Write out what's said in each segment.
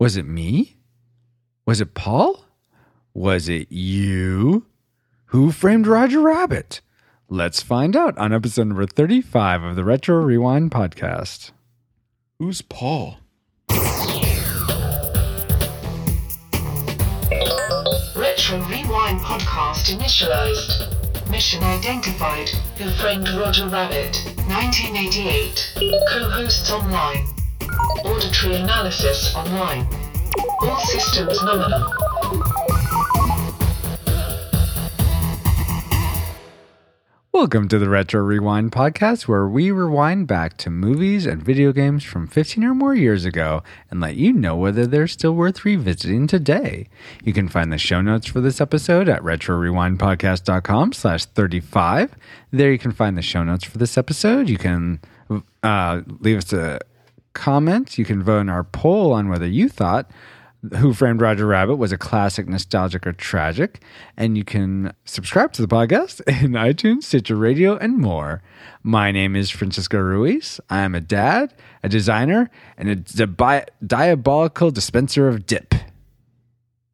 Was it me? Was it Paul? Was it you? Who framed Roger Rabbit? Let's find out on episode number 35 of the Retro Rewind podcast. Who's Paul? Retro Rewind podcast initialized. Mission identified. Who framed Roger Rabbit? 1988. Co-hosts online. Auditory analysis online. All systems nominal. Welcome to the Retro Rewind podcast, where we rewind back to movies and video games from 15 or more years ago and let you know whether they're still worth revisiting today. You can find the show notes for this episode at retrorewindpodcast.com slash 35. There you can find the show notes for this episode. You can uh, leave us a comment. You can vote in our poll on whether you thought who Framed Roger Rabbit was a classic, nostalgic, or tragic. And you can subscribe to the podcast in iTunes, Stitcher Radio, and more. My name is Francisco Ruiz. I am a dad, a designer, and a di- diabolical dispenser of dip.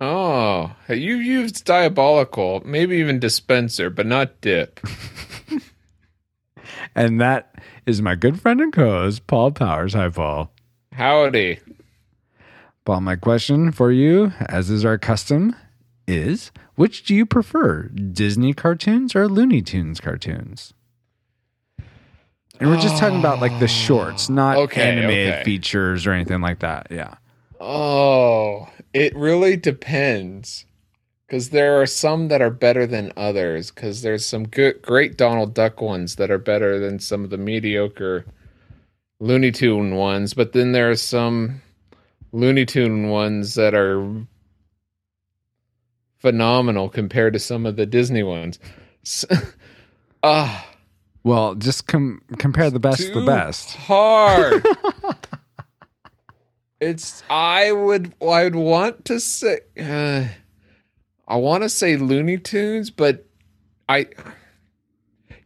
Oh, you used diabolical, maybe even dispenser, but not dip. And that is my good friend and co host, Paul Powers. Hi, Paul. Howdy. Paul, my question for you, as is our custom, is which do you prefer, Disney cartoons or Looney Tunes cartoons? And we're just talking about like the shorts, not Okay, animated okay. features or anything like that. Yeah. Oh, it really depends. Because there are some that are better than others. Because there's some good, great Donald Duck ones that are better than some of the mediocre Looney Tune ones. But then there are some Looney Tune ones that are phenomenal compared to some of the Disney ones. Ah. Well, just com- compare the best to the best. Hard. it's I would I would want to say uh, I want to say Looney Tunes, but I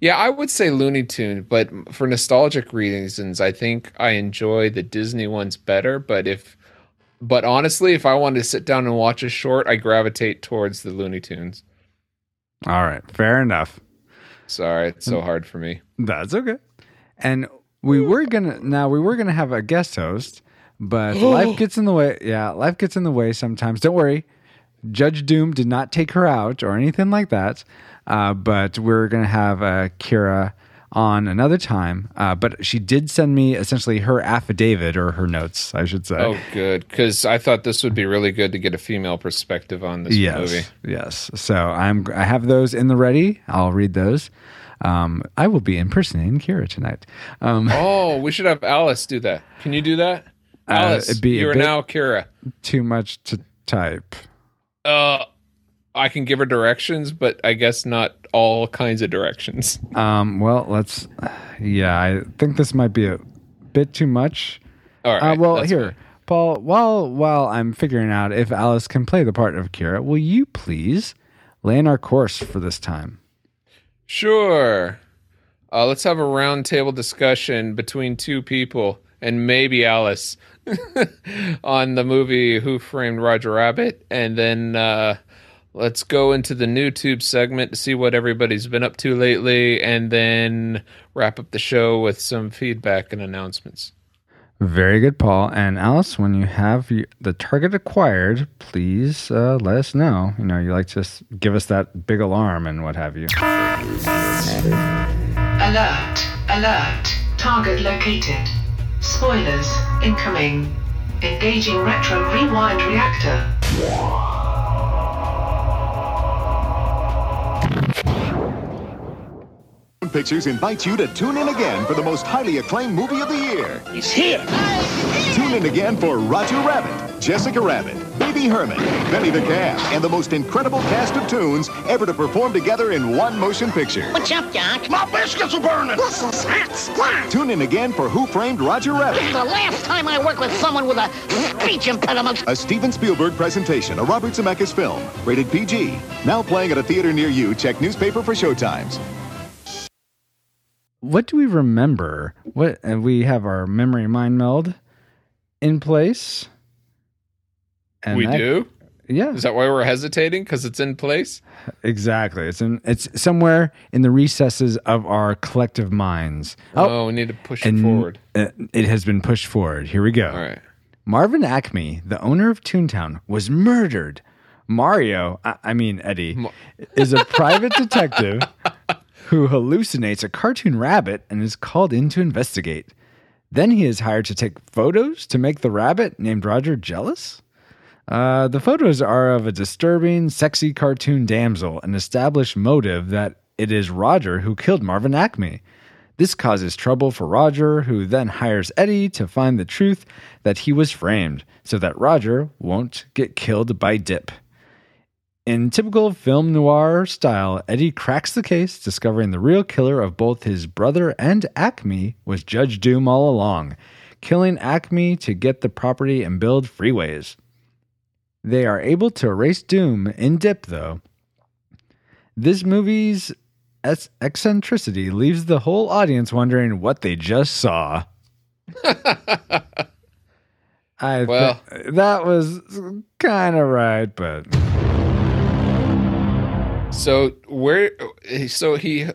yeah I would say Looney Tunes, but for nostalgic reasons, I think I enjoy the Disney ones better. But if but honestly, if I wanted to sit down and watch a short, I gravitate towards the Looney Tunes. All right. Fair enough. Sorry, it's so hard for me. That's okay. And we were gonna now we were gonna have a guest host, but life gets in the way. Yeah, life gets in the way sometimes. Don't worry, Judge Doom did not take her out or anything like that. Uh, but we're gonna have uh, Kira on another time. Uh, but she did send me essentially her affidavit or her notes, I should say. Oh, good, because I thought this would be really good to get a female perspective on this yes, movie. yes. So I'm I have those in the ready. I'll read those. Um, I will be impersonating Kira tonight. Um, Oh, we should have Alice do that. Can you do that? Alice, Uh, it'd be you are bit- now Kira. too much to type. Uh, I can give her directions, but I guess not all kinds of directions. Um, well, let's. Yeah, I think this might be a bit too much. All right. uh, well, here, fine. Paul. While while I'm figuring out if Alice can play the part of Kira, will you please lay in our course for this time? Sure. Uh, let's have a roundtable discussion between two people and maybe Alice on the movie Who Framed Roger Rabbit, and then uh, let's go into the new tube segment to see what everybody's been up to lately, and then wrap up the show with some feedback and announcements. Very good, Paul and Alice. When you have the target acquired, please uh, let us know. You know, you like to give us that big alarm and what have you. Alert. Alert. Target located. Spoilers. Incoming. Engaging retro rewind reactor. Pictures invites you to tune in again for the most highly acclaimed movie of the year. He's here. Tune in again for Roger Rabbit, Jessica Rabbit, Baby Herman, Benny the Cat, and the most incredible cast of tunes ever to perform together in one motion picture. What's up, Doc? My biscuits are burning. This is hot splat. Tune in again for Who Framed Roger Rabbit, The last time I worked with someone with a speech impediment. a Steven Spielberg presentation, a Robert Zemeckis film, rated PG. Now playing at a theater near you. Check newspaper for showtimes. what do we remember? What and we have our memory mind meld in place. And we that- do? Yeah, Is that why we're hesitating? Because it's in place? exactly. It's in it's somewhere in the recesses of our collective minds. Oh, we need to push it forward. uh, it has been pushed forward. Here we go. All right. Marvin Acme, the owner of Toontown, was murdered. Mario, I, I mean Eddie, is a private detective who hallucinates a cartoon rabbit and is called in to investigate. Then he is hired to take photos to make the rabbit named Roger jealous. Uh, the photos are of a disturbing, sexy cartoon damsel and establish motive that it is Roger who killed Marvin Acme. This causes trouble for Roger, who then hires Eddie to find the truth that he was framed so that Roger won't get killed by Dip. In typical film noir style, Eddie cracks the case, discovering the real killer of both his brother and Acme was Judge Doom all along, killing Acme to get the property and build freeways. They are able to erase Doom in Dip, though. This movie's ec- eccentricity leaves the whole audience wondering what they just saw. I Well- that was kind of right, but So where so he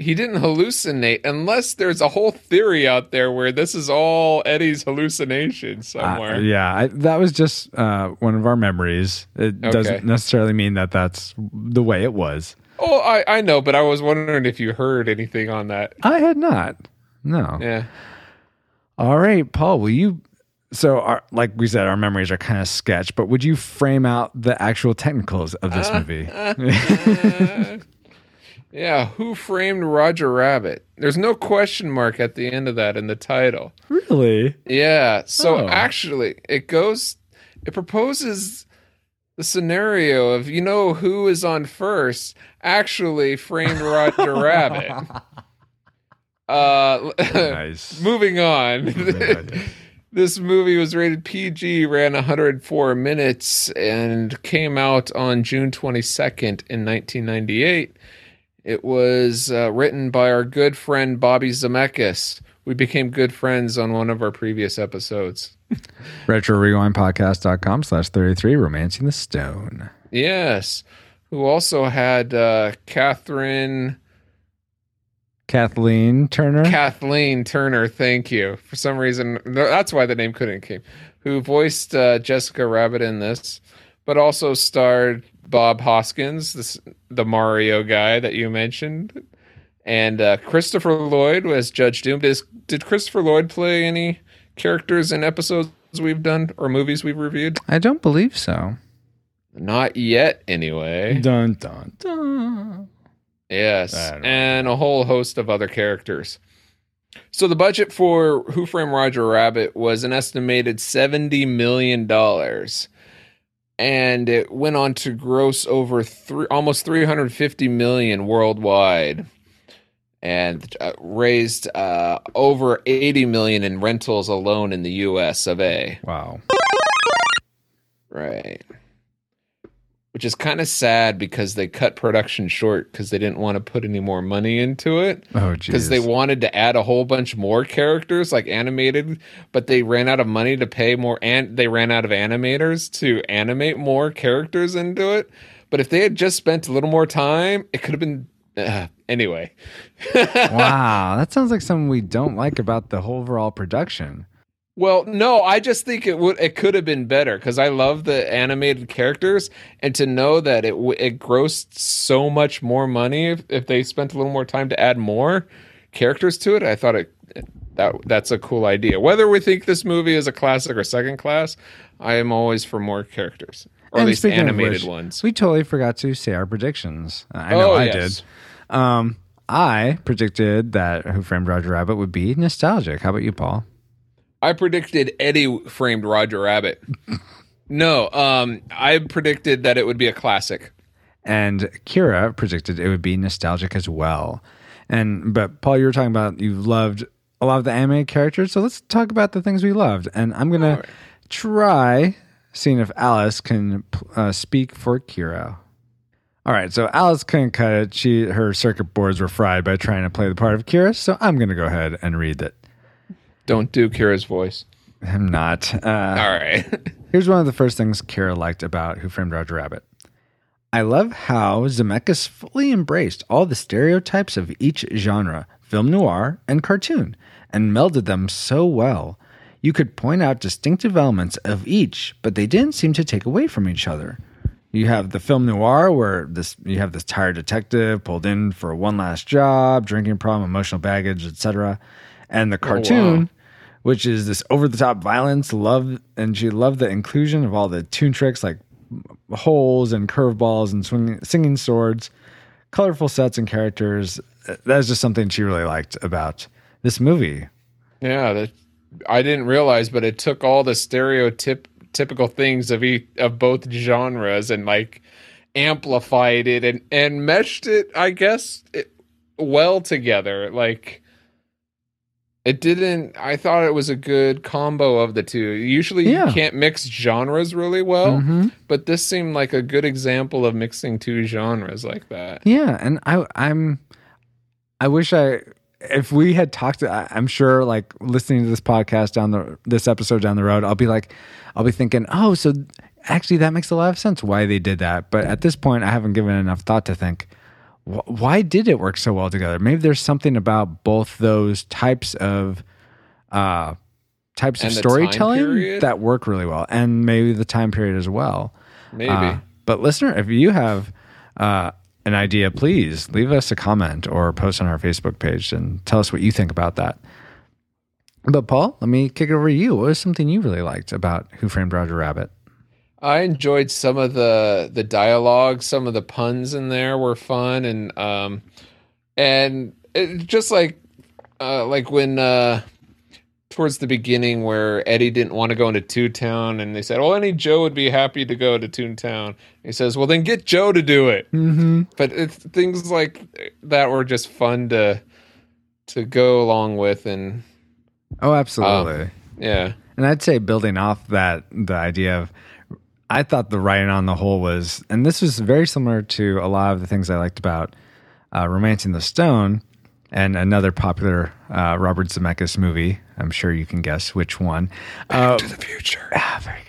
he didn't hallucinate unless there's a whole theory out there where this is all Eddie's hallucination somewhere. Uh, yeah, I, that was just uh, one of our memories. It Okay. doesn't necessarily mean that that's the way it was. Oh, I, I know, but I was wondering if you heard anything on that. I had not. No. Yeah. All right, Paul, will you? So, our, like we said, our memories are kind of sketch, but would you frame out the actual technicals of this movie? Yeah, who framed Roger Rabbit? There's no question mark at the end of that in the title. really? Yeah. So Oh. actually, it goes, it proposes the scenario of, you know, who is on first actually framed Roger Rabbit. Uh, Nice. moving on. this movie was rated PG, ran 104 minutes, and came out on June 22nd in 1998. It was uh, written by our good friend Bobby Zemeckis. We became good friends on one of our previous episodes. Retro Rewind RetroRewindPodcast.com slash 33, Romancing the Stone. Yes. Who also had uh, Catherine Kathleen Turner. Kathleen Turner, thank you. For some reason, that's why the name couldn't came. Who voiced uh, Jessica Rabbit in this, but also starred Bob Hoskins, this, the Mario guy that you mentioned, and uh, Christopher Lloyd was Judge Doom. Did, did Christopher Lloyd play any characters in episodes we've done or movies we've reviewed? I don't believe so. Not yet, anyway. Dun, dun, dun. Yes, I don't know. and a whole host of other characters. So the budget for Who Framed Roger Rabbit was an estimated seventy million dollars, and it went on to gross over three, almost three hundred fifty million worldwide, and uh, raised uh, over eighty million in rentals alone in the U.S. of A. Wow. Right. Which is kind of sad because they cut production short because they didn't want to put any more money into it. Oh, Because they wanted to add a whole bunch more characters, like animated, but they ran out of money to pay more, and they ran out of animators to animate more characters into it. But if they had just spent a little more time, it could have been. Uh, anyway, wow. That sounds like something we don't like about the whole overall production. Well, no, I just think it would it could have been better because I love the animated characters, and to know that it it grossed so much more money if, if they spent a little more time to add more characters to it, I thought it that that's a cool idea. Whether we think this movie is a classic or second class, I am always for more characters or at least animated which, ones. We totally forgot to say our predictions. I know Oh, I yes. did. Um, I predicted that Who Framed Roger Rabbit would be nostalgic. How about you, Paul? I predicted Eddie framed Roger Rabbit. no, um, I predicted that it would be a classic. And Kira predicted it would be nostalgic as well. And but Paul, you were talking about you loved a lot of the anime characters, so let's talk about the things we loved. And I'm gonna Alright. try seeing if Alice can uh, speak for Kira. All right, so Alice couldn't cut it. She her circuit boards were fried by trying to play the part of Kira, so I'm gonna go ahead and read it. Don't do Kira's voice. I'm not. Uh, All right. Here's one of the first things Kira liked about Who Framed Roger Rabbit. I love how Zemeckis fully embraced all the stereotypes of each genre, film noir and cartoon, and melded them so well. You could point out distinctive elements of each, but they didn't seem to take away from each other. You have the film noir where this you have this tired detective pulled in for one last job, drinking problem, emotional baggage, etc. And the cartoon, which is this over the top violence, love and she loved the inclusion of all the tune tricks like holes and curveballs and swinging, singing swords, colorful sets and characters. That's just something she really liked about this movie. Yeah, that I didn't realize, but it took all the stereotyp typical things of each, of both genres and like amplified it and and meshed it, I guess, it, well together. Like it didn't. I thought it was a good combo of the two. Usually, Yeah. you can't mix genres really well, Mhm. but this seemed like a good example of mixing two genres like that. Yeah, and I I'm I wish I if we had talked I, I'm sure like listening to this podcast down the this episode down the road, I'll be like I'll be thinking, "Oh, so actually that makes a lot of sense why they did that." But at this point, I haven't given enough thought to think why did it work so well together? Maybe there's something about both those types of uh types And of storytelling that work really well and maybe the time period as well. Maybe. Uh, but listener, if you have uh, an idea, please leave us a comment or post on our Facebook page and tell us what you think about that. But Paul, let me kick it over to you. What was something you really liked about Who Framed Roger Rabbit? I enjoyed some of the the dialogue, some of the puns in there were fun, and um, and it, just like uh, like when uh, towards the beginning where Eddie didn't want to go into Toontown, and they said, "Well, any Joe would be happy to go to Toontown." He says, "Well, then get Joe to do it." Mm-hmm. But it's things like that were just fun to to go along with, and Oh, absolutely. yeah, And I'd say building off that, the idea of, I thought the writing on the whole was, and this was very similar to a lot of the things I liked about uh, Romancing the Stone and another popular uh, Robert Zemeckis movie. I'm sure you can guess which one. Uh, to the future. ah, very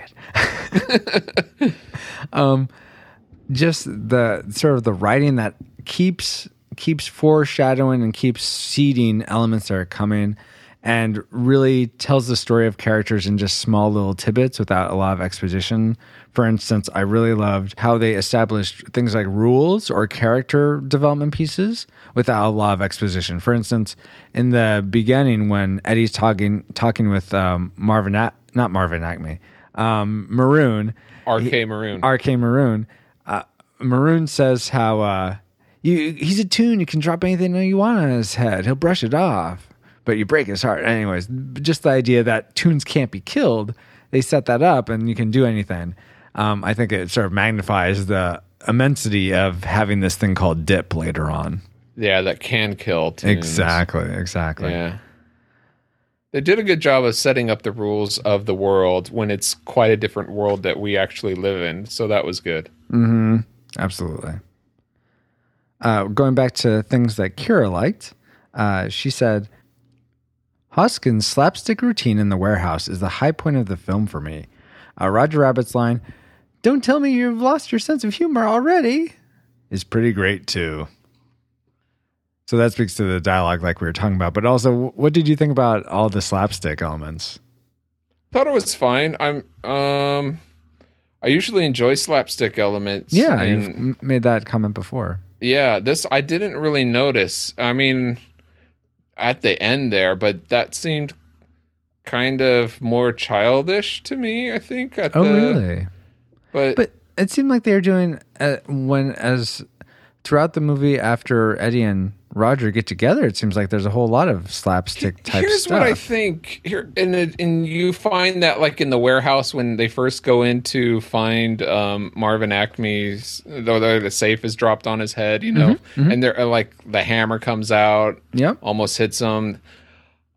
good. um, just the sort of the writing that keeps keeps foreshadowing and keeps seeding elements that are coming and really tells the story of characters in just small little tidbits without a lot of exposition. For instance, I really loved how they established things like rules or character development pieces without a lot of exposition. For instance, in the beginning when Eddie's talking talking with um, Marvin, A- not Marvin Acme, um, Maroon, RK Maroon. RK Maroon, uh, Maroon says how uh, you he's a tune. You can drop anything you want on his head. He'll brush it off, but you break his heart. Anyways, just the idea that tunes can't be killed. They set that up, and you can do anything. Um, I think it sort of magnifies the immensity of having this thing called dip later on. yeah, that can kill. tunes. Exactly. Exactly. Yeah. They did a good job of setting up the rules of the world when it's quite a different world that we actually live in. So that was good. Mm-hmm. Absolutely. Uh, going back to things that Kira liked, uh, she said, Hoskins' slapstick routine in the warehouse is the high point of the film for me. Uh, Roger Rabbit's line, Don't tell me you've lost your sense of humor already, is pretty great too. So that speaks to the dialogue like we were talking about. But also, what did you think about all the slapstick elements? Thought it was fine. I'm um I usually enjoy slapstick elements. Yeah, and- you've made that comment before. Yeah, this I didn't really notice. I mean, at the end there, but that seemed kind of more childish to me. I think. At Oh, the, really? But, But it seemed like they were doing uh, when as throughout the movie after Eddie and Roger get together. It seems like there's a whole lot of slapstick type here's stuff. what I think. Here, and and you find that like in the warehouse when they first go in to find um, Marvin Acme's, though the, safe is dropped on his head, you know, Mm-hmm, and they're uh, like the hammer comes out, yeah, almost hits him.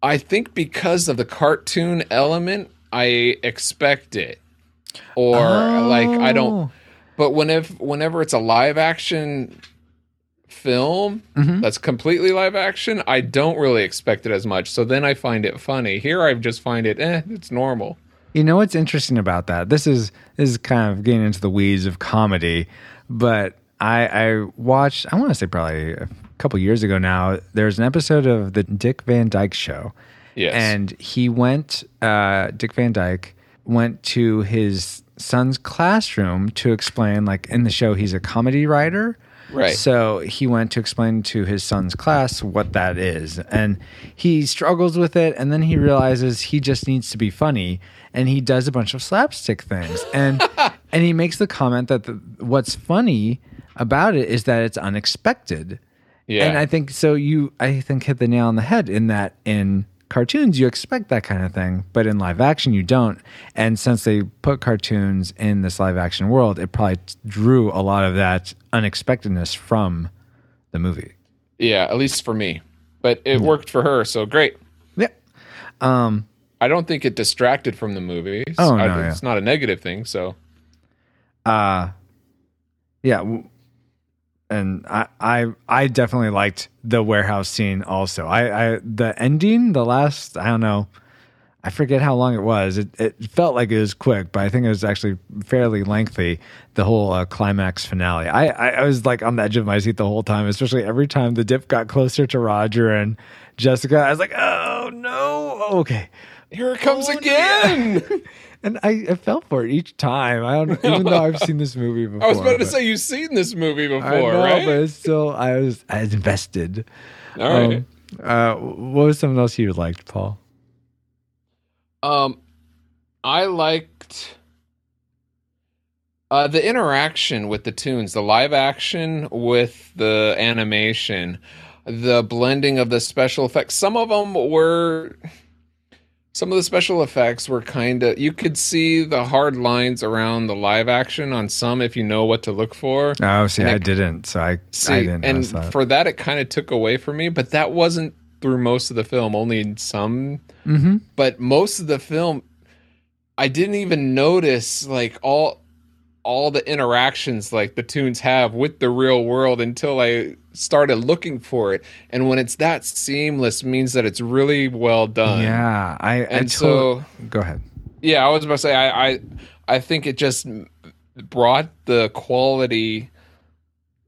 I think because of the cartoon element, I expect it, or like I Oh. don't. But whenever whenever it's a live action film Mm-hmm. that's completely live action, I don't really expect it as much. So then I find it funny. Here I just find it, eh, it's normal. You know what's interesting about that? This is this is kind of getting into the weeds of comedy, but I I watched I want to say probably a couple years ago now. There's an episode of the Dick Van Dyke Show, Yes. and he went. Uh, Dick Van Dyke went to his son's classroom to explain. Like in the show, he's a comedy writer. Right. So he went to explain to his son's class what that is. And he struggles with it. And then he realizes he just needs to be funny. And he does a bunch of slapstick things. And and he makes the comment that the, what's funny about it is that it's unexpected. yeah. And I think so. You, I think, hit the nail on the head in that in cartoons you expect that kind of thing, but in live action you don't. And since they put cartoons in this live action world, it probably drew a lot of that unexpectedness from the movie. yeah, at least for me. But it worked for her, so great. Yeah. Um. I don't think it distracted from the movie. Oh, I- no, it's not a negative thing. So Uh. Yeah. w- And I, I, I definitely liked the warehouse scene. Also, I, I, the ending, the last, I don't know, I forget how long it was. It, it felt like it was quick, but I think it was actually fairly lengthy. The whole uh, climax finale. I, I, I was like on the edge of my seat the whole time, especially every time the dip got closer to Roger and Jessica. I was like, oh no, okay. here it comes Oh, again. And I, I fell for it each time. I don't, even though I've seen this movie before. I was about to say you've seen this movie before, I know, right? but it's still, I was, I was invested. All right. Um, uh, what was something else you liked, Paul? Um, I liked uh, the interaction with the tunes, the live action with the animation, the blending of the special effects. Some of them were. Some of the special effects were kind of you could see the hard lines around the live action on some if you know what to look for. Oh, see, And I it- didn't. So I, I See, didn't and that. for that it kind of took away from me, but that wasn't through most of the film, only in some. Mhm. But most of the film, I didn't even notice like all all the interactions like the tunes have with the real world until I started looking for it. And when it's that seamless, means that it's really well done. yeah, I, I And to- so go ahead. yeah, I was about to say I I, I think it just brought the quality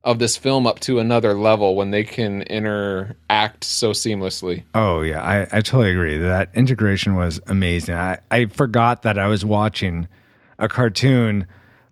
of this film up to another level when they can interact so seamlessly. Oh yeah, I, I totally agree. That integration was amazing. I, I forgot that I was watching a cartoon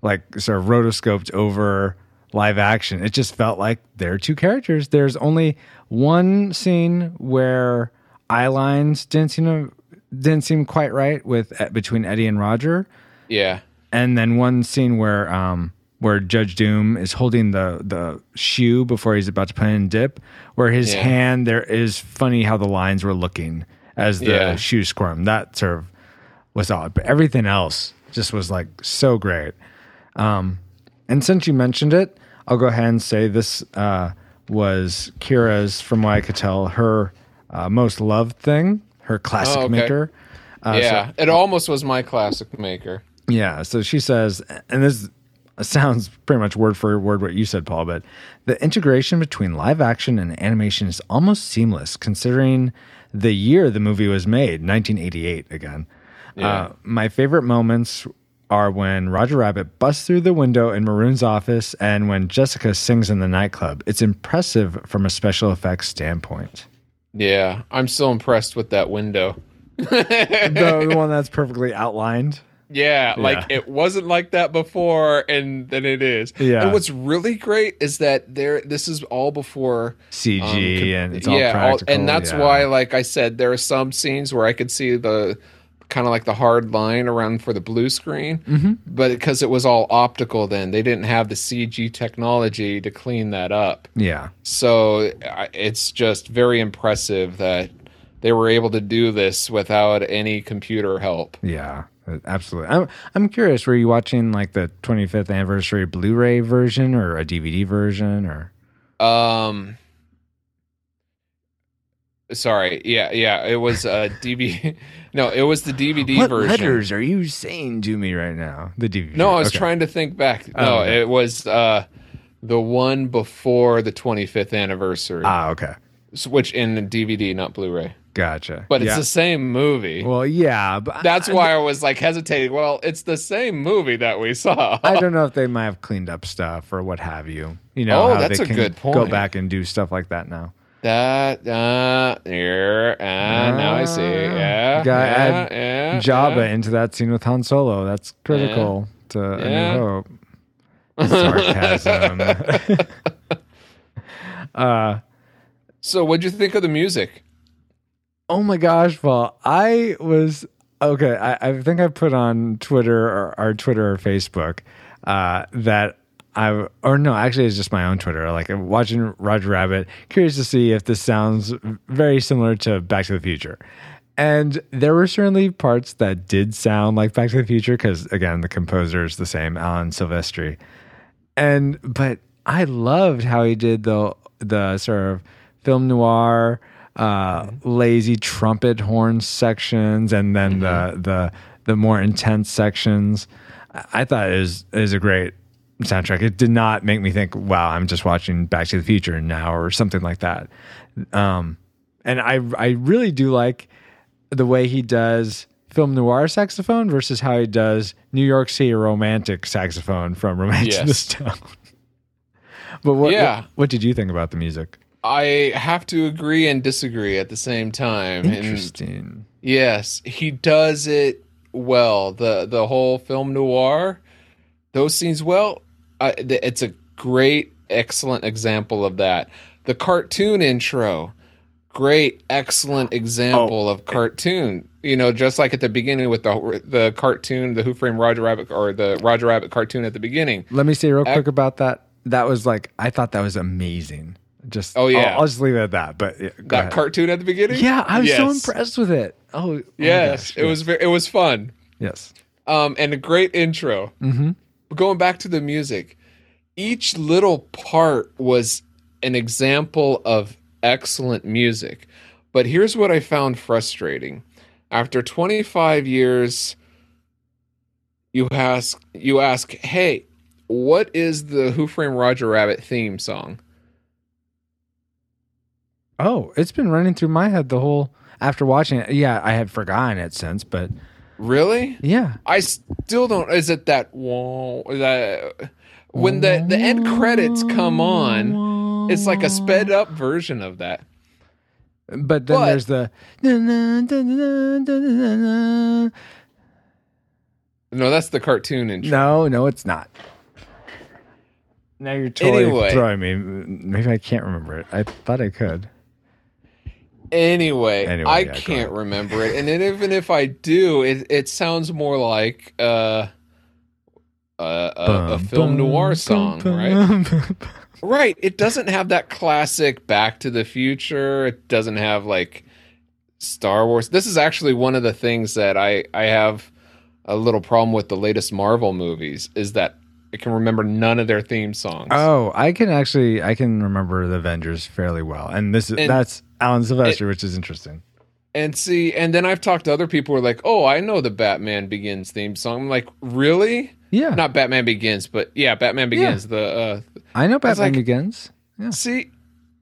like sort of rotoscoped over live action. It just felt like there are two characters. There's only one scene where eye lines didn't seem didn't seem quite right with uh, between Eddie and Roger. Yeah. and then one scene where um where Judge Doom is holding the the shoe before he's about to put in dip, where his Yeah. hand there is funny how the lines were looking as the Yeah. shoe squirmed. That sort of was odd, but everything else just was like so great. Um, and since you mentioned it, I'll go ahead and say this uh, was Kira's, from what I could tell, her uh, most loved thing, her classic Oh, okay. maker. Uh, so- yeah. it almost was my classic maker. yeah. So she says, and this sounds pretty much word for word what you said, Paul, but the integration between live action and animation is almost seamless considering the year the movie was made, 1988 again. Uh, my favorite moments are when Roger Rabbit busts through the window in Maroon's office and when Jessica sings in the nightclub. It's impressive from a special effects standpoint. Yeah. I'm still impressed with that window. the, the one that's perfectly outlined. Yeah, like Yeah. it wasn't like that before, and then it is. Yeah. And what's really great is that there. This is all before CG um, com- and it's all yeah, practical. and that's yeah. why, like I said, there are some scenes where I could see the kind of like the hard line around for the blue screen, Mm-hmm. but because it was all optical, then they didn't have the CG technology to clean that up. Yeah. So it's just very impressive that they were able to do this without any computer help. Yeah, absolutely. I'm I'm curious. Were you watching like the 25th anniversary Blu-ray version or a DVD version or? Um. Sorry. Yeah. Yeah. It was a DVD. No, it was the DVD what version. letters are you saying to me right now? The DVD. No, I was okay. trying to think back. Oh, No, okay. it was uh the one before the 25th anniversary. Ah, okay. Switch in DVD, not Blu-ray. Gotcha. But it's yeah. the same movie. well, yeah, but That's why I was like hesitating. Well, it's the same movie that we saw. I don't know if they might have cleaned up stuff or what have you. You know, Oh, that's they a can good Go back and do stuff like that now. That uh, here, now I see. Yeah, You gotta yeah, add yeah, Jabba yeah. into that scene with Han Solo. That's critical to A Yeah. New Hope. Sarcasm. uh, So, what'd you think of the music? oh my gosh, well, I was okay. I, I think I put on Twitter or our Twitter or Facebook uh, that I or no, actually, it's just my own Twitter. Like I'm watching Roger Rabbit, curious to see if this sounds very similar to Back to the Future. And there were certainly parts that did sound like Back to the Future because, again, the composer is the same, Alan Silvestri. And but I loved how he did the the sort of film noir, uh, lazy trumpet horn sections, and then the the the more intense sections. I- I thought it was it was a great soundtrack. It did not make me think, "Wow, I'm just watching Back to the Future now" or something like that. Um, and I I really do like the way he does film noir saxophone versus how he does New York City romantic saxophone from Romancing the Stone. but what, Yeah. what what did you think about the music? I have to agree and disagree at the same time. And Interesting. yes, he does it well. the The whole film noir, those scenes. Well, Th- it's a great, excellent example of that. The cartoon intro, great, excellent example of cartoon. You know, just like at the beginning with the the cartoon, the Who Framed Roger Rabbit, or the Roger Rabbit cartoon at the beginning. Let me say real quick about that. That was like I thought that was amazing. Just Oh, yeah. I'll, I'll just leave it at that. But yeah, That ahead. cartoon at the beginning. yeah, I was so impressed with it. Oh, oh Yes, gosh, it was. Very, it was fun. yes. um, and a great intro. Mm-hmm. Going back to the music, each little part was an example of excellent music. But here's what I found frustrating: after 25 years, you ask, you ask, hey, what is the Who Framed Roger Rabbit theme song? Oh, it's been running through my head the whole after watching it. Yeah, I had forgotten it since, but Really? yeah. I still don't. Is it that? whoa, That when the the end credits come on, it's like a sped up version of that. But then But- there's the No, that's the cartoon intro. no, no, it's not. Now you're totally Anyway. throwing me. Maybe I can't remember it. I thought I could. Anyway, Anyway, I yeah, can't remember it, and then even if I do, it it sounds more like uh, a, a, a film noir song, right? Right. It doesn't have that classic Back to the Future. It doesn't have like Star Wars. This is actually one of the things that I I have a little problem with the latest Marvel movies is that I can remember none of their theme songs. Oh, I can actually I can remember the Avengers fairly well, and this is And- that's Alan Silvestri, which is interesting. And see, and then I've talked to other people who are like, "Oh, I know the Batman Begins theme song." I'm like, "Really?" Yeah, Not Batman Begins, but yeah, Batman Begins. The uh, I know Batman like- Begins. Yeah. See,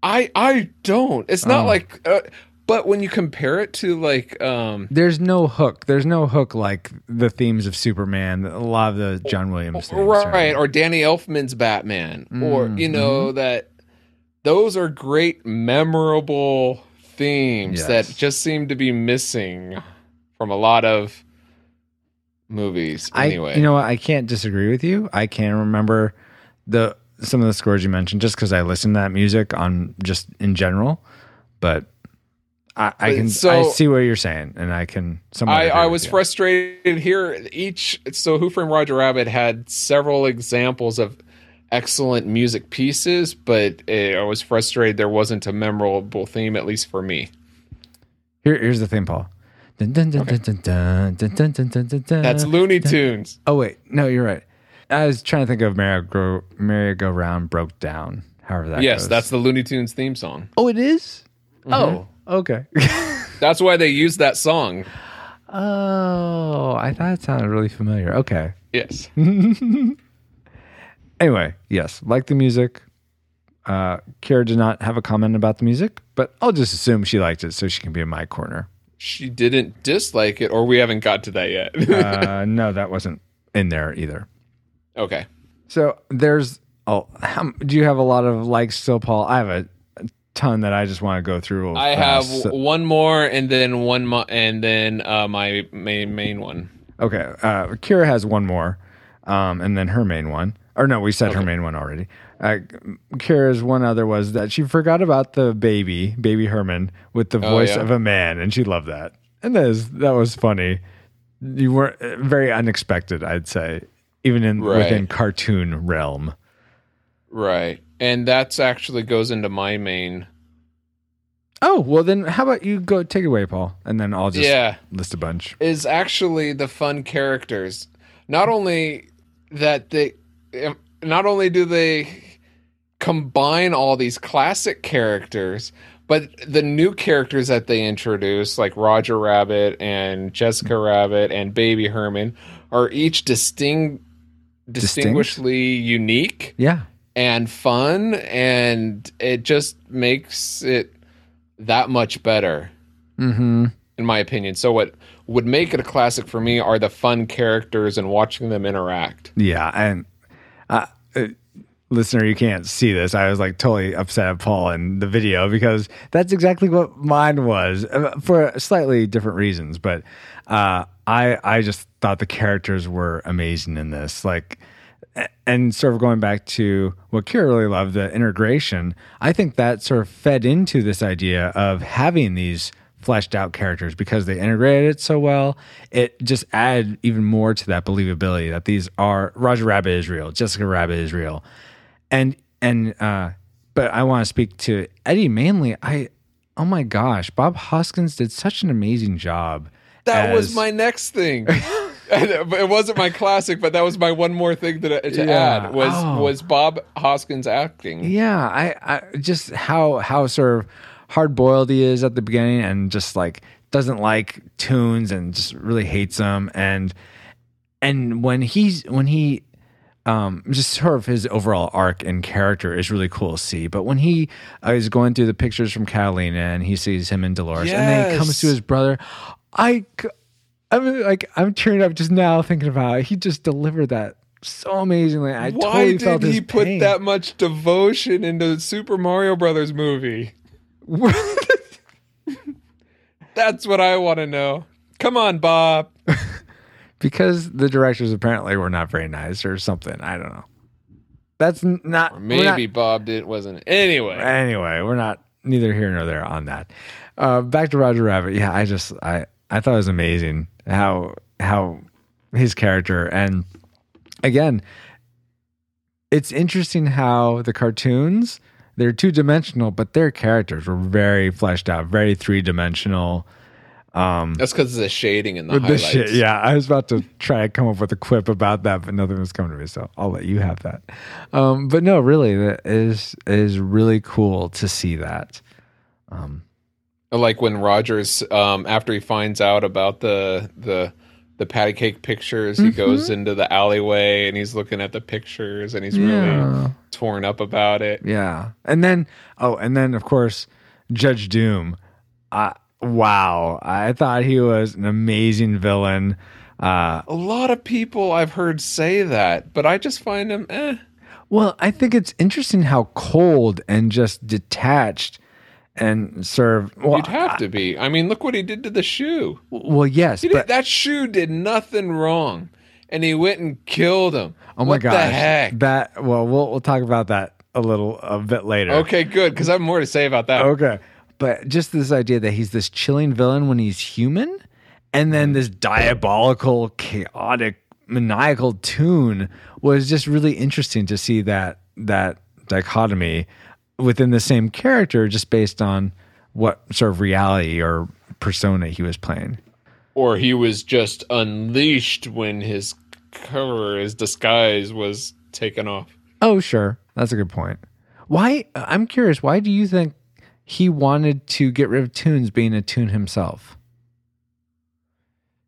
I I don't. It's not Oh. like uh, but when you compare it to like um There's no hook. There's no hook like the themes of Superman. A lot of the John Williams themes. right or Danny Elfman's Batman or Mm, you know mm-hmm. that those are great memorable themes Yes. that just seem to be missing from a lot of movies I, anyway. you know what? I can't disagree with you. I can remember the some of the scores you mentioned just because I listen to that music on just in general, but I, I can so, I see what you're saying, and I can. I, I was frustrated here. Each so Who Framed Roger Rabbit had several examples of excellent music pieces, but it, I was frustrated there wasn't a memorable theme, at least for me. Here, here's the theme, Paul. That's Looney Tunes. Oh wait, no, you're right. I was trying to think of Maria Go Merry Go Round broke down. However that yes, goes. that's the Looney Tunes theme song. Oh, it is? Mm-hmm. Oh, okay. That's why they used that song. oh, I thought it sounded really familiar. Okay. Yes. Anyway, yes, like the music. Uh, Kira did not have a comment about the music, but I'll just assume she liked it so she can be in my corner. She didn't dislike it, or we haven't got to that yet. Uh, no, that wasn't in there either. okay. So there's, oh, how, do you have a lot of likes still, Paul? I have a, a ton that I just want to go through. I have. So- one more, and then one, mo- and then uh, my main main one. Okay. Uh, Kira has one more, um, and then her main one. Or no, we said her main one already. Uh, Kira's one other was that she forgot about the baby, baby Herman, with the Oh, voice yeah. of a man, and she loved that. And that is that was funny. You weren't uh, very unexpected, I'd say, even in Right. within cartoon realm. Right, and that's actually goes into my main. Oh well, then how about you go take it away, Paul, and then I'll just Yeah. list a bunch. is actually the fun characters. Not only that they, um, not only do they combine all these classic characters, but the new characters that they introduce, like Roger Rabbit and Jessica Rabbit and Baby Herman, are each distinct, distinguishedly unique Yeah. And fun, and it just makes it that much better Mm-hmm. in my opinion. So what would make it a classic for me are the fun characters and watching them interact. Yeah, and uh, uh, listener, you can't see this. I was like totally upset at Paul in the video because that's exactly what mine was uh, for slightly different reasons. But uh, I I just thought the characters were amazing in this. Like, and sort of going back to what Kira really loved, the integration. I think that sort of fed into this idea of having these fleshed out characters because they integrated it so well. It just added even more to that believability that these are Roger Rabbit is real, Jessica Rabbit is real, and and uh, but I want to speak to Eddie mainly. I oh my gosh, Bob Hoskins did such an amazing job. That was my next thing. it wasn't my classic, but that was my one more thing to, to Yeah. add was Oh. was Bob Hoskins acting. Yeah, I, I just how how sort of hard boiled he is at the beginning, and just like doesn't like tunes and just really hates them, and and when he's when he um just sort of his overall arc and character is really cool to see. But when he uh, is going through the pictures from Catalina and he sees him and Dolores, and then he comes to his brother, I. I'm like I'm tearing up just now thinking about it. He just delivered that so amazingly. I Why totally felt did his he put pain. that much devotion into Super Mario Brothers movie? That's what I want to know. Come on, Bob. because the directors apparently were not very nice or something. I don't know. That's not Or maybe not- Bob did wasn't. Anyway, anyway, we're not neither here nor there on that. Uh, back to Roger Rabbit. Yeah, I just I I thought it was amazing how how his character and again, it's interesting how the cartoons they're two dimensional, but their characters were very fleshed out, very three dimensional. Um, That's because of the shading and the highlights. shit. Yeah, I was about to try to come up with a quip about that, but nothing was coming to me, so I'll let you have that. Um, but no, really, that is is really cool to see that. Like when Rogers, um, after he finds out about the the the patty cake pictures, he goes Mm-hmm. into the alleyway and he's looking at the pictures and he's Yeah. really torn up about it. Yeah, and then oh, and then of course Judge Doom. Uh, wow, I thought he was an amazing villain. Uh, A lot of people I've heard say that, but I just find him eh. Well, I think it's interesting how cold and just detached and serve. Well, You'd have to be. I mean, look what he did to the shoe. well, yes, did, but that shoe did nothing wrong, and he went and killed him. oh my what gosh, the heck? that well, we'll we'll talk about that a little a bit later. Okay, good, because I have more to say about that. Okay. But just this idea that he's this chilling villain when he's human, and then mm-hmm. this diabolical, chaotic, maniacal tune was just really interesting to see that that dichotomy within the same character, just based on what sort of reality or persona he was playing. Or he was just unleashed when his cover, his disguise was taken off. Oh, sure, that's a good point. Why? I'm curious. Why do you think he wanted to get rid of Tunes being a tune himself?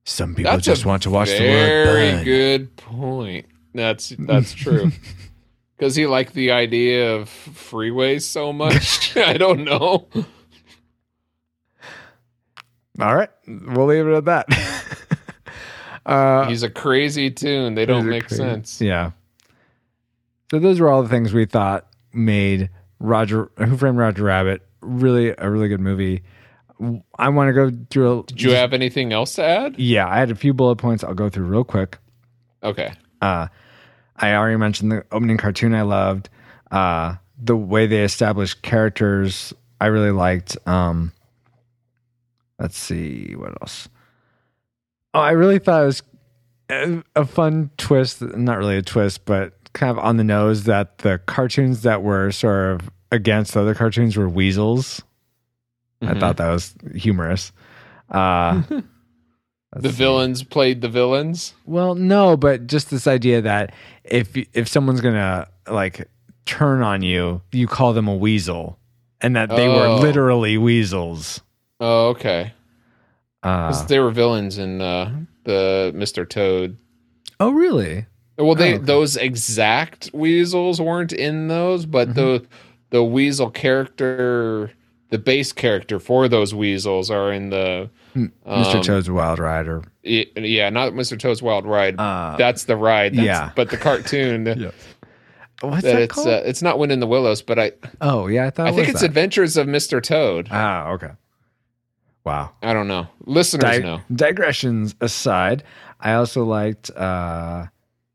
Some people That's just want to watch the world very burn. good point. That's that's true. Because he liked the idea of freeways so much. I don't know. All right, we'll leave it at that. uh, He's a crazy tune. They don't make crazy. sense. Yeah. So those were all the things we thought made Roger Who Framed Roger Rabbit really a really good movie. I want to go through. Did you have anything else to add? Yeah, I had a few bullet points. I'll go through real quick. Okay. Uh, I already mentioned the opening cartoon I loved. Uh, the way they established characters, I really liked. Um, let's see what else. Oh, I really thought it was a, a fun twist. Not really a twist, but kind of on the nose that the cartoons that were sort of against the other cartoons were weasels. I Mhm. thought that was humorous. Uh, the see. villains played the villains. Well, no, but just this idea that if if someone's gonna like turn on you, you call them a weasel, and that they were Oh. literally weasels. Oh, okay. Uh, they were villains in uh, the Mr. Toad. oh, really? Well, they Oh, okay. those exact weasels weren't in those, but Mm-hmm. the the weasel character, the base character for those weasels are in the Mr. Um, Toad's Wild Rider. y- yeah, not Mr. Toad's Wild Ride. Uh, That's the ride. That's, yeah. but the cartoon. What's that that it's called? uh, it's not Wind in the Willows, but I oh, yeah, I thought. I it think it's that. Adventures of Mr. Toad. Ah, okay. Wow. I don't know. Listeners Di- know. digressions aside, I also liked. Uh,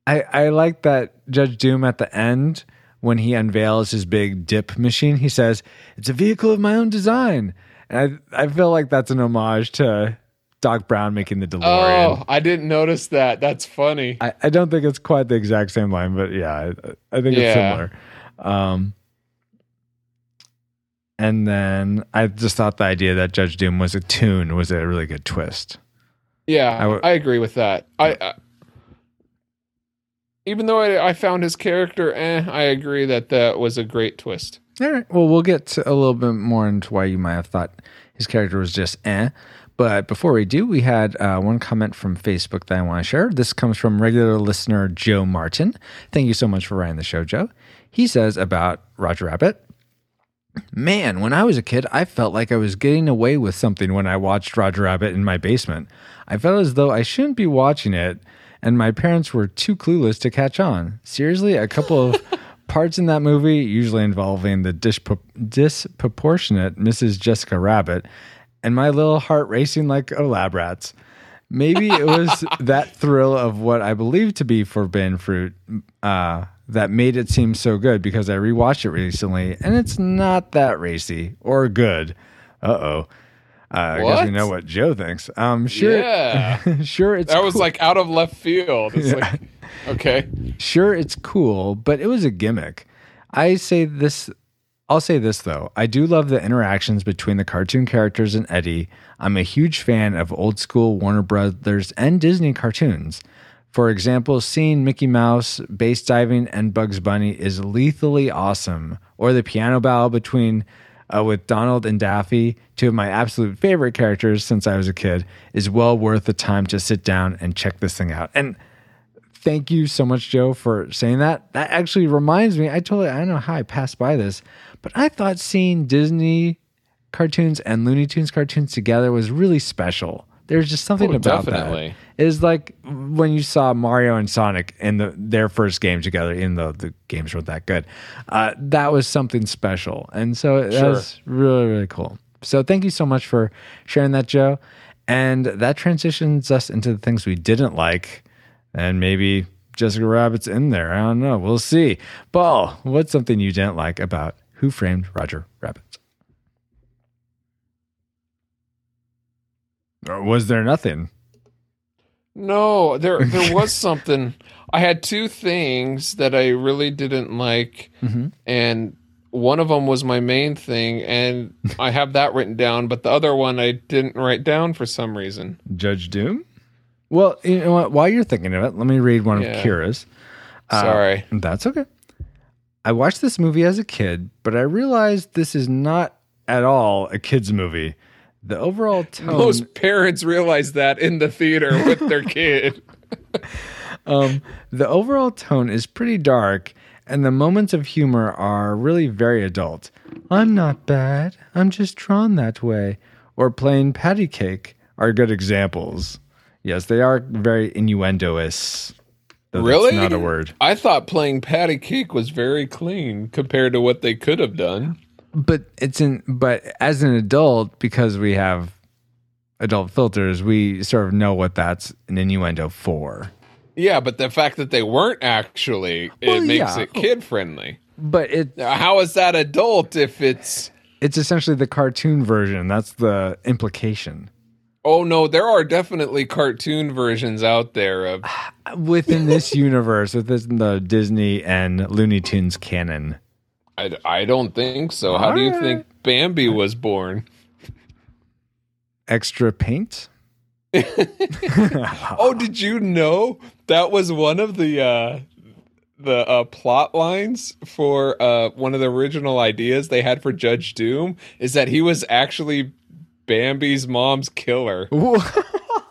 I I liked that Judge Doom at the end when he unveils his big dip machine. He says, "It's a vehicle of my own design," and I I feel like that's an homage to Doc Brown making the DeLorean. Oh, I didn't notice that. That's funny. I, I don't think it's quite the exact same line, but yeah, I, I think it's similar. Um, and then I just thought the idea that Judge Doom was a toon was a really good twist. Yeah, I I, w- agree with that. I, I even though I, I found his character, eh, I agree that that was a great twist. All right. Well, we'll get a little bit more into why you might have thought his character was just eh. But before we do, we had uh, one comment from Facebook that I want to share. This comes from regular listener Joe Martin. Thank you so much for writing the show, Joe. He says about Roger Rabbit. Man, when I was a kid, I felt like I was getting away with something when I watched Roger Rabbit in my basement. I felt as though I shouldn't be watching it, and my parents were too clueless to catch on. Seriously, a couple of parts in that movie, usually involving the dispro- disproportionate Mrs. Jessica Rabbit, and my little heart racing like a lab rat's. Maybe it was that thrill of what I believed to be forbidden fruit uh, that made it seem so good because I rewatched it recently and it's not that racy or good. Uh oh. Uh, I guess we know what Joe thinks. Um, sure, Yeah. sure, it's That was cool. like out of left field. It's like, okay, sure it's cool, but it was a gimmick. I say this I'll say this though. I do love the interactions between the cartoon characters and Eddie. I'm a huge fan of old school Warner Brothers and Disney cartoons. For example, seeing Mickey Mouse base diving and Bugs Bunny is lethally awesome. Or the piano battle between uh, with Donald and Daffy, two of my absolute favorite characters since I was a kid, is well worth the time to sit down and check this thing out. And thank you so much, Joe, for saying that. That actually reminds me. I totally, I don't know how I passed by this, but I thought seeing Disney cartoons and Looney Tunes cartoons together was really special. There's just something Oh, about definitely. that. It's like when you saw Mario and Sonic in the their first game together, even though the games weren't that good. Uh, that was something special, and so that Sure. was really really cool. So thank you so much for sharing that, Joe. And that transitions us into the things we didn't like, and maybe Jessica Rabbit's in there. I don't know. We'll see. Paul, what's something you didn't like about Who Framed Roger Rabbit? Or was there nothing? No, there there was something. I had two things that I really didn't like, Mm-hmm. and one of them was my main thing, and I have that written down, but the other one I didn't write down for some reason. Judge Doom? Well, you know what? While you're thinking of it, let me read one Yeah. of Kira's. Uh, Sorry. That's okay. I watched this movie as a kid, but I realized this is not at all a kid's movie. The overall tone. Most parents realize that in the theater with their kid. Um, the overall tone is pretty dark, and the moments of humor are really very adult. I'm not bad. I'm just drawn that way. Or playing patty cake are good examples. Yes, they are very innuendoous. really? not a word. I thought playing patty cake was very clean compared to what they could have done. But it's in but as an adult, because we have adult filters, we sort of know what that's an innuendo for. Yeah, but the fact that they weren't actually, it makes yeah. it kid friendly. But it How is that adult if it's. it's essentially the cartoon version. That's the implication. Oh no, there are definitely cartoon versions out there of. Within this universe, within the Disney and Looney Tunes canon. I, I don't think so. How do you Alright. think Bambi was born? Extra paint? Oh, did you know that was one of the uh the uh plot lines for uh one of the original ideas they had for Judge Doom is that he was actually Bambi's mom's killer.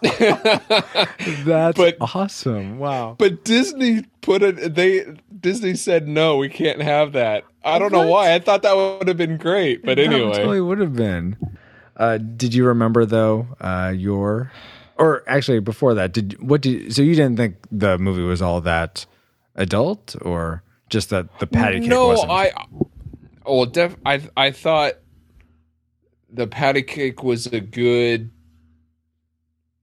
That's But- awesome. Wow. But Disney put it they Disney said no, we can't have that. I don't know why. I thought that would have been great, but anyway. totally would have been. Uh, did you remember though uh, your, or actually before that, did what did so you didn't think the movie was all that adult or just that the patty cake no, wasn't? I well, def, I I thought the patty cake was a good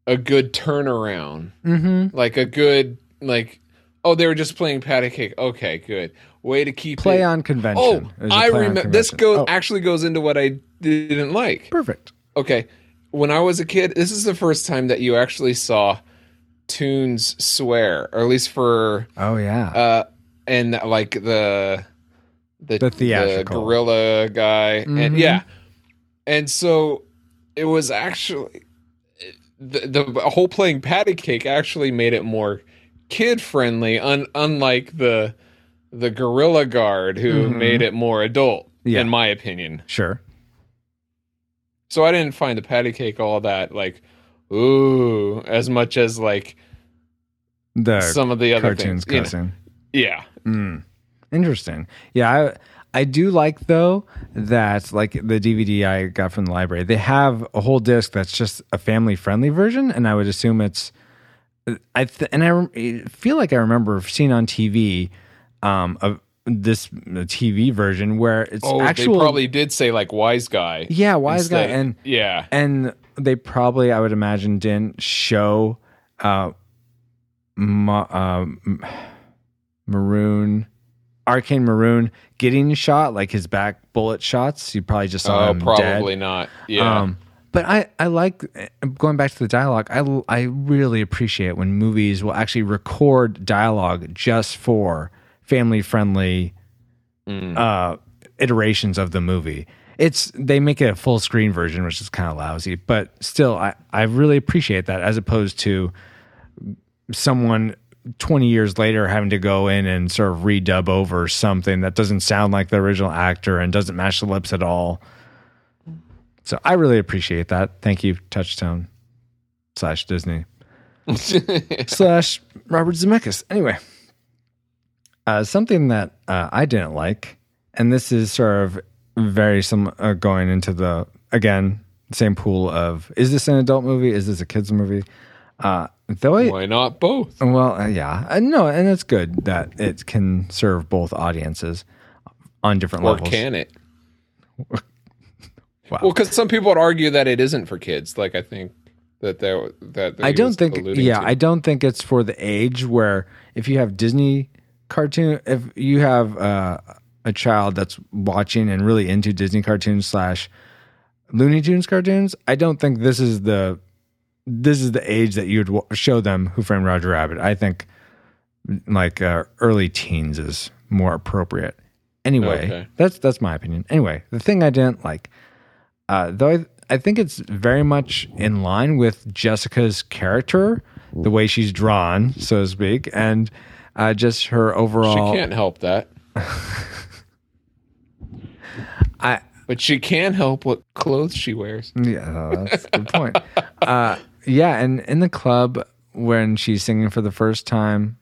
a good turnaround. mm-hmm. Like a good like oh they were just playing patty cake. Okay, good. Way to keep play it. on convention. Oh, It was a I remember this goes Oh, actually goes into what I didn't like. perfect. Okay. When I was a kid, this is the first time that you actually saw toons swear, or at least for Oh yeah, uh and like the the, The theatrical. gorilla guy Mhm. and yeah and so it was actually the, the whole playing patty cake actually made it more kid friendly un, unlike the the gorilla guard who Mhm. made it more adult Yeah. in my opinion sure. so i didn't find the patty cake all that like ooh as much as like The some of the other cartoons things you know. cussing. yeah Mm. Interesting. Yeah, I I do like though that like the DVD I got from the library, they have a whole disc that's just a family friendly version, and I would assume it's I th- and I rem- feel like I remember seeing on TV um of this TV version where it's oh actual they probably did say like wise guy yeah wise guy and yeah and they probably I would imagine didn't show uh, ma- um, maroon RK Maroon getting shot like his back bullet shots you probably just saw Oh, him probably dead. not. Yeah. Um, but I, I like going back to the dialogue. I, I really appreciate when movies will actually record dialogue just for family friendly Mm. uh, iterations of the movie. It's they make it a full screen version, which is kind of lousy, but still, I, I really appreciate that as opposed to someone 20 years later having to go in and sort of redub over something that doesn't sound like the original actor and doesn't match the lips at all. So I really appreciate that. Thank you, Touchstone slash Disney slash Robert Zemeckis. Anyway, uh, something that uh, I didn't like, and this is sort of very some uh, going into the again same pool of is this an adult movie? Is this a kids movie? Uh, though I, Why not both? well, uh, yeah, uh, no, and it's good that it can serve both audiences on different Or levels. Or can it? Wow. Well, because some people would argue that it isn't for kids. Like I think that there that I don't think. Yeah, to. I don't think it's for the age where if you have Disney cartoon, if you have uh, a child that's watching and really into Disney cartoons slash Looney Tunes cartoons, I don't think this is the this is the age that you'd show them Who Framed Roger Rabbit. I think like uh, early teens is more appropriate. Anyway, Okay. that's that's my opinion. Anyway, the thing I didn't like, uh, though I, I think it's very much in line with Jessica's character, the way she's drawn, so to speak, and uh, just her overall. she can't help that, I but she can help what clothes she wears. Yeah, that's a good point. uh, yeah, and in the club when she's singing for the first time,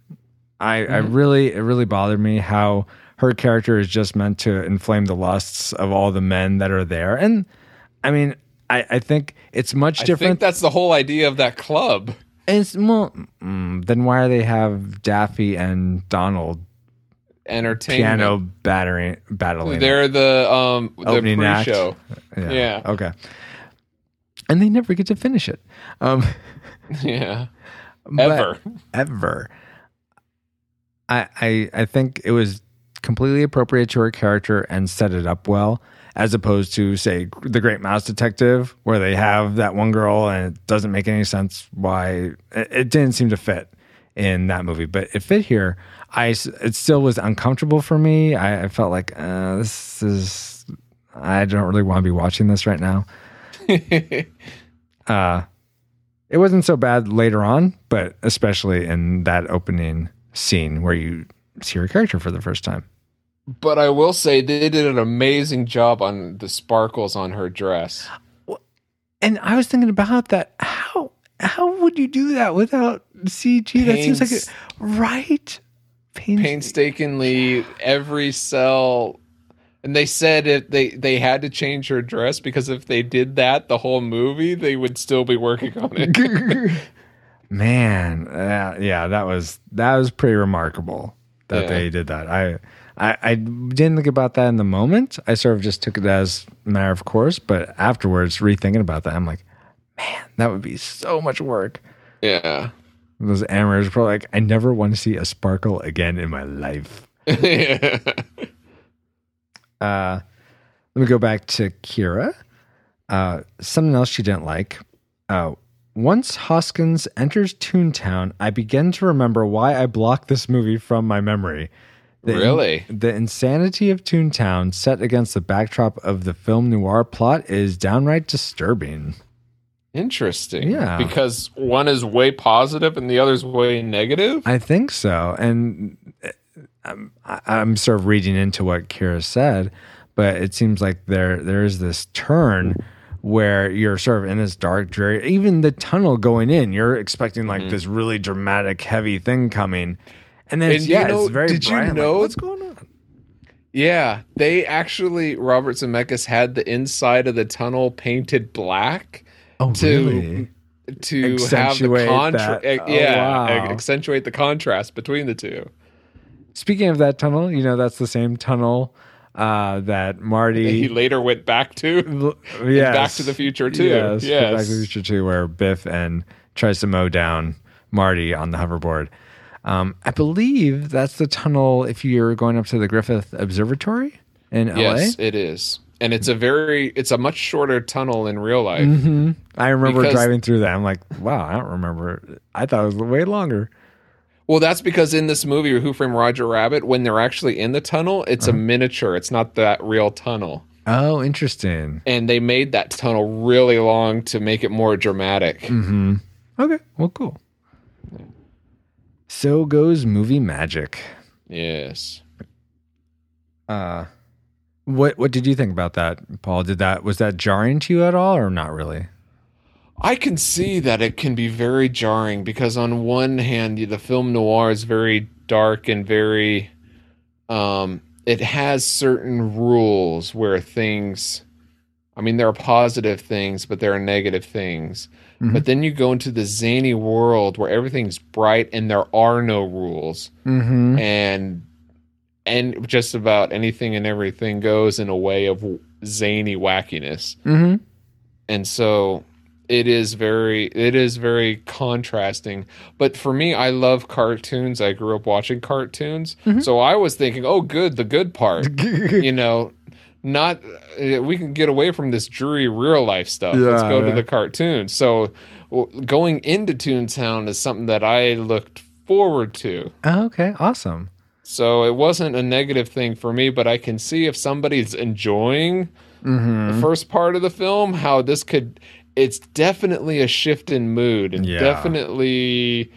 I, I really, it really bothered me how her character is just meant to inflame the lusts of all the men that are there. And I mean, I, I think it's much different. I think that's the whole idea of that club. it's well, mm, then why do they have Daffy and Donald Entertainment. piano battering battling? They're the um the Opening pre-show. yeah. yeah. Okay. And they never get to finish it. Um, Yeah. Ever. ever. I, I I think it was completely appropriate to her character and set it up well, as opposed to say the Great Mouse Detective, where they have that one girl and it doesn't make any sense why it, didn't seem to fit in that movie, but it fit here. I it still was uncomfortable for me. I, I felt like uh, this is I don't really want to be watching this right now. uh, it wasn't so bad later on, but especially in that opening scene where you see your character for the first time. But I will say they did an amazing job on the sparkles on her dress. And I was thinking about that. How how would you do that without CG? That seems like Pains- it, right. Pains- Painstakingly, every cell. And they said if they they had to change her dress because if they did that the whole movie, they would still be working on it. Man, uh, yeah, that was that was pretty remarkable that Yeah. they did that. I, I I didn't think about that in the moment. I sort of just took it as a matter of course. But afterwards, rethinking about that, I'm like, man, that would be so much work. yeah. Those are probably like, I never want to see a sparkle again in my life. Uh, let me go back to Kira. Uh, something else she didn't like. Uh, once Hoskins enters Toontown, I begin to remember why I blocked this movie from my memory. The Really? the insanity of Toontown, set against the backdrop of the film noir plot, is downright disturbing. Interesting. Yeah. Because one is way positive and the other's way negative. I think so. And uh, I'm, I- I'm sort of reading into what Kira said, but it seems like there there is this turn where you're sort of in this dark, dreary. Even the tunnel going in, you're expecting like this really dramatic, heavy thing coming, and then it's. And you yeah, know- it's very. did you bright. I'm like, know- what's going on? Yeah, they actually Robert Zemeckis had the inside of the tunnel painted black Oh, to really? to Accentuate have the contrast. Oh, yeah, wow. accentuate the contrast between the two. Speaking of that tunnel, you know that's the same tunnel uh, that Marty. He later went back to. yes. Back to the Future too. Yes, Yes. Back to the Future too, where Biff and tries to mow down Marty on the hoverboard. Um, I believe that's the tunnel if you're going up to the Griffith Observatory in LA. Yes, it is, and it's a very it's a much shorter tunnel in real life. Mm-hmm. I remember Because- driving through that. I'm like, wow, I don't remember. I thought it was way longer. Well, that's because in this movie, Who Framed Roger Rabbit, when they're actually in the tunnel, it's Uh-huh. a miniature. It's not that real tunnel. Oh, interesting. And they made that tunnel really long to make it more dramatic. Mm-hmm. Okay, well, cool. So goes movie magic. Yes. Uh, what what did you think about that, Paul? Did that was that jarring to you at all, or not really? I can see that it can be very jarring because on one hand, the film noir is very dark and very um it has certain rules where things I mean there are positive things, but there are negative things. But then you go into the zany world where everything's bright and there are no rules. Mm-hmm. and and just about anything and everything goes in a way of zany wackiness. Mm-hmm. and so it is very it is very contrasting. But for me i love cartoons. I grew up watching cartoons. Mm-hmm. so i was thinking oh good the good part you know not uh, we can get away from this dreary real life stuff let's Yeah, go to the cartoon. so going into toontown is something that i looked forward to Oh, okay, awesome. so it wasn't a negative thing for me, but I can see if somebody's enjoying Mm-hmm. the first part of the film, how this could. It's definitely a shift in mood, and Yeah. definitely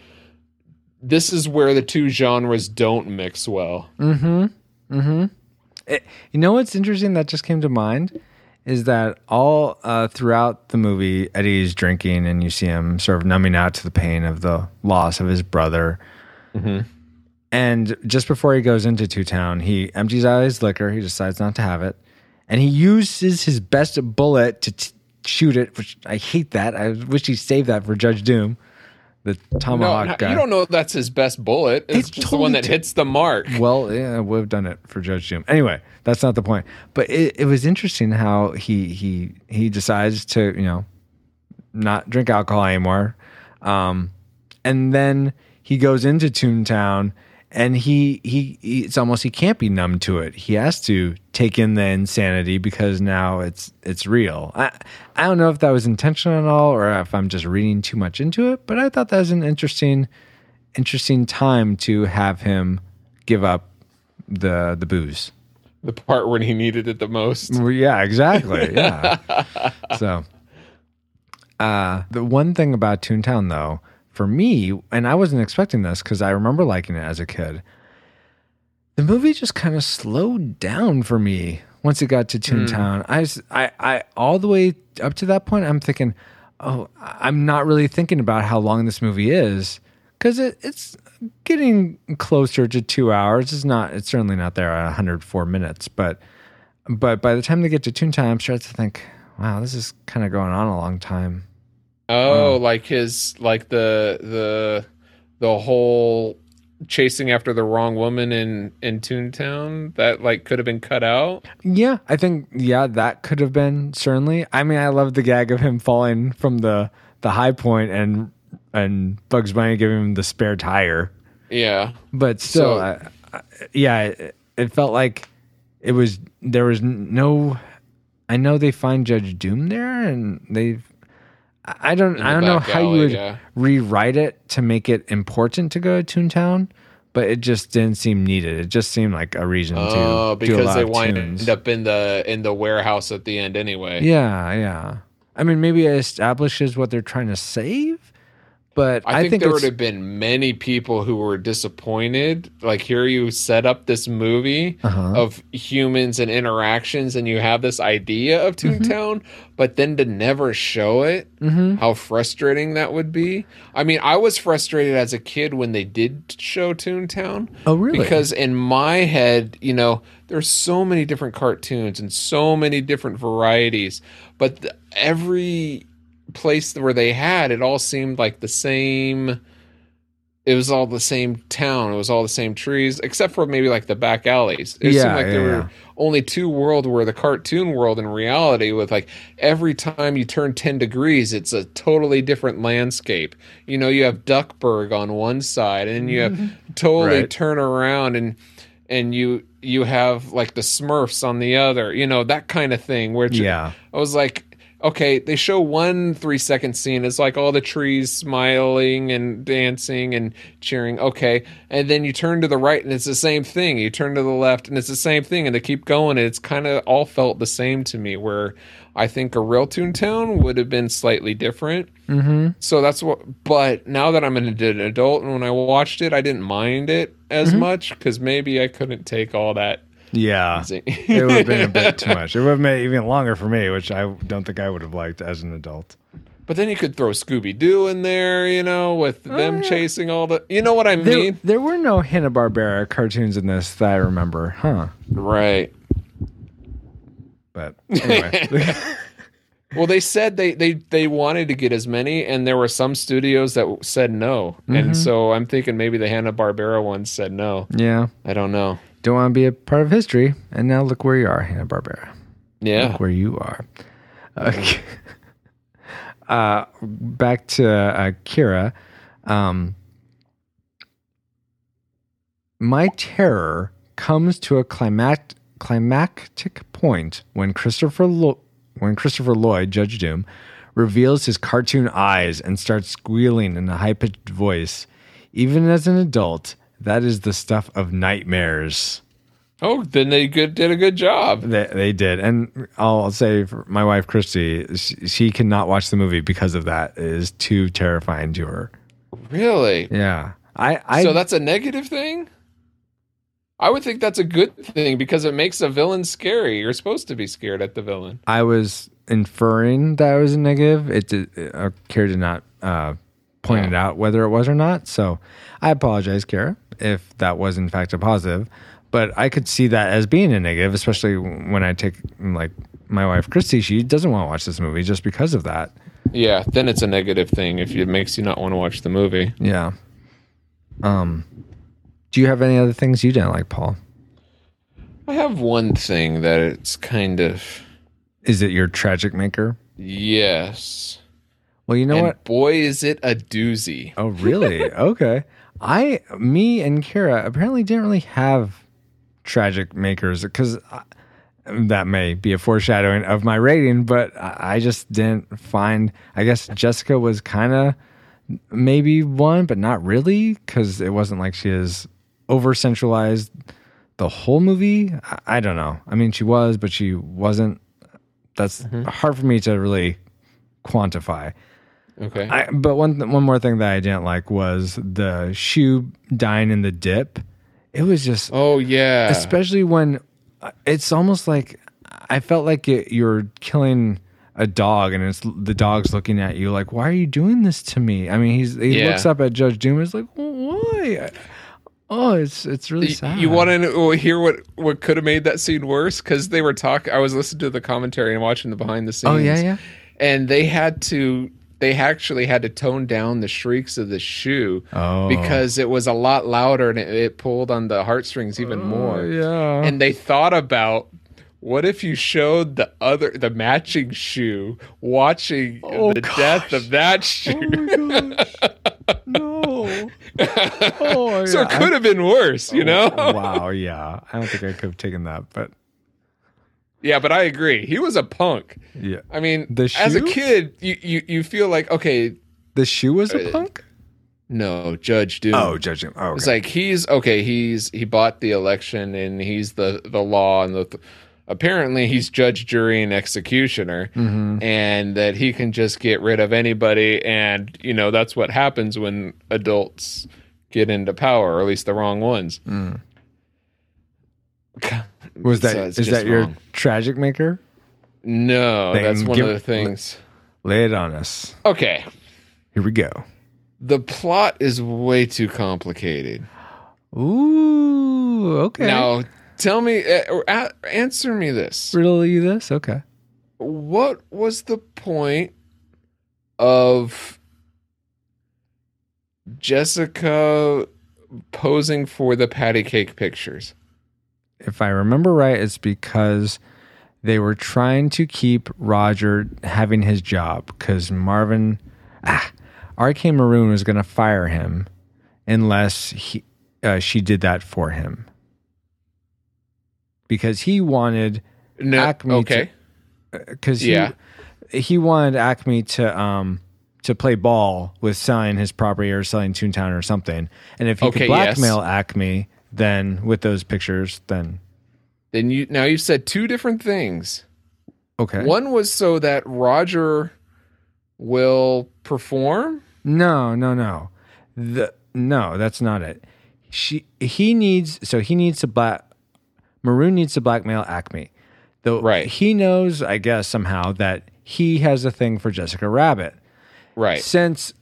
this is where the two genres don't mix well. Mm-hmm. Mm-hmm. It, you know what's interesting that just came to mind is that all uh, throughout the movie, Eddie's drinking, and you see him sort of numbing out to the pain of the loss of his brother. And And just before he goes into Toontown, he empties out his liquor. He decides not to have it, and he uses his best bullet to t- shoot it. Which I hate that. I wish he saved that for Judge Doom, the tomahawk no, guy. you don't know that's his best bullet. It's just the one that hits the mark. Well, yeah, we've done it for Judge Doom. Anyway, that's not the point. But it, it was interesting how he he he decides to you know not drink alcohol anymore, um, and then he goes into Toontown, and he, he he it's almost he can't be numb to it. He has to take in the insanity because now it's it's real. I I don't know if that was intentional at all or if I'm just reading too much into it, but I thought that was an interesting interesting time to have him give up the the booze. The part when he needed it the most. Yeah, exactly. Yeah. so, uh, the one thing about Toontown, though, for me, and I wasn't expecting this because I remember liking it as a kid. The movie just kind of slowed down for me once it got to Toontown. Hmm. I, I, I, all the way up to that point, I'm thinking, oh, I'm not really thinking about how long this movie is because it, it's getting closer to two hours. It's not. It's certainly not there at 104 minutes, but but by the time they get to Toontown, I'm starting to think, wow, this is kind of going on a long time. Oh, um, like his like the the the whole chasing after the wrong woman in in Toontown that like could have been cut out. Yeah, I think yeah, that could have been certainly. I mean, I love the gag of him falling from the the high point and and Bugs Bunny giving him the spare tire. Yeah. But still, So- I, I, yeah, it, it felt like it was there was no. I know they find Judge Doom there, and they. I don't. I don't know how you would yeah. rewrite it to make it important to go to Toontown, but it just didn't seem needed. It just seemed like a reason Oh, to do a because they wind up in the in the warehouse at the end anyway. Yeah, yeah. I mean, maybe it establishes what they're trying to save, but I, I, think, think, there would have been many people who were disappointed. Like here, you set up this movie Uh-huh. of humans and interactions, and you have this idea of Mm-hmm. Toontown, but then to never show it, how frustrating that would be. I mean, I was frustrated as a kid when they did show Toontown. Oh, really? Because in my head, you know, there's so many different cartoons and so many different varieties, but the, every place where they had it all seemed like the same it was all the same town it was all the same trees except for maybe like the back alleys it Yeah, seemed like there yeah, were only two worlds where the cartoon world and reality with like every time you turn 10 degrees it's a totally different landscape you know you have duckburg on one side and you have totally Right. turn around and and you you have like the smurfs on the other you know that kind of thing which Yeah. I was like, okay, they show one three second scene. It's like all the trees smiling and dancing and cheering. Okay. And then you turn to the right and it's the same thing. You turn to the left and it's the same thing. And they keep going. And it's kind of all felt the same to me, where I think a real Toontown would have been slightly different. Mm-hmm. So that's what, but now that I'm an adult and when I watched it, I didn't mind it as much because maybe I couldn't take all that. Yeah, it would have been a bit too much. It would have made it even longer for me, which I don't think I would have liked as an adult. But then you could throw Scooby Doo in there, you know, with uh, them chasing all the. You know what I mean? there were no Hanna Barbera cartoons in this that I remember, huh? Right. But anyway, Well, they said they, they they wanted to get as many, and there were some studios that said no, and mm-hmm. so I'm thinking maybe the Hanna Barbera ones said no. yeah, I don't know. Don't want to be a part of history, and now look where you are, Hanna Barbera. Yeah. Look where you are. Okay. uh, back to uh, Kira. Um, my terror comes to a climact, climactic point when Christopher Lo- when Christopher Lloyd, Judge Doom, reveals his cartoon eyes and starts squealing in a high pitched voice. Even as an adult, that is the stuff of nightmares. Oh, then they good did a good job. They, they did, and I'll say for my wife Christy, she, she cannot watch the movie because of that. It is too terrifying to her. Really? Yeah, I, I so that's a negative thing. I would think that's a good thing because it makes a villain scary. You're supposed to be scared at the villain. I was inferring that it was a negative. It did. Uh, Kira did not uh, pointed out whether it was or not. So I apologize, Kara, if that was in fact a positive. But I could see that as being a negative, especially when I take like my wife Christy. She doesn't want to watch this movie just because of that. Yeah, then it's a negative thing if it makes you not want to watch the movie. Yeah. Um. Do you have any other things you didn't like, Paul? I have one thing that it's kind of Is it your tragic maker? yes. Well, you know and what? boy is it a doozy. Oh, really? okay. I, me, and Kara apparently didn't really have tragic makers because uh, that may be a foreshadowing of my rating, but I just didn't find. I guess Jessica was kind of maybe one, but not really because it wasn't like she is over centralized the whole movie. I, I don't know. I mean, she was, but she wasn't. That's mm-hmm. hard for me to really quantify. Okay. I, but one one more thing that I didn't like was the shoe dying in the dip. It was just, oh yeah. especially when uh, it's almost like I felt like it, you're killing a dog, and it's the dog's looking at you like, "Why are you doing this to me?" I mean, he's he Yeah. looks up at Judge Doom, and is like, "Why?" Oh, it's it's really sad. You want to hear what what could have made that scene worse? Because they were talking. I was listening to the commentary and watching the behind the scenes. Oh yeah, yeah. And they had to. They actually had to tone down the shrieks of the shoe Oh. because it was a lot louder and it, it pulled on the heartstrings even oh, more. Oh, yeah. And they thought about what if you showed the other the matching shoe watching Oh, the death of that oh, shoe. no. Oh, so it could have been worse, you oh, know? wow, yeah. I don't think I could have taken that, but Yeah, but I agree. He was a punk. yeah. I mean, The as a kid, you, you you feel like okay, The shoe was Uh, a punk? no, Judge Doom. Oh, judging. Oh, It's like he's okay. He's he bought the election and he's the the law and the. apparently, he's judge, jury, and executioner, Mm-hmm. and that he can just get rid of anybody. And you know that's what happens when adults get into power, or at least the wrong ones. Was that So is that your wrong. tragic maker? No, Then that's one give- of the things. Lay it on us. Okay, Here we go. the plot is way too complicated. Ooh, okay. Now, tell me, uh, answer me this: riddle you this? Okay. What was the point of Jessica posing for the patty cake pictures? If I remember right, it's because they were trying to keep Roger having his job because Marvin, ah, RK Maroon was going to fire him unless he, uh, she did that for him because he wanted No, Acme to- okay, because Yeah. he wanted Acme to um to play ball with selling his property or selling Toontown or something, and if he Okay, could yes. blackmail Acme, then with those pictures, then then you now you said two different things. okay. One was so that Roger will perform. No, no, no. The no, that's not it. She he needs so he needs to black Maroon needs to blackmail Acme. Though Right. he knows, I guess, somehow that he has a thing for Jessica Rabbit. Right. Since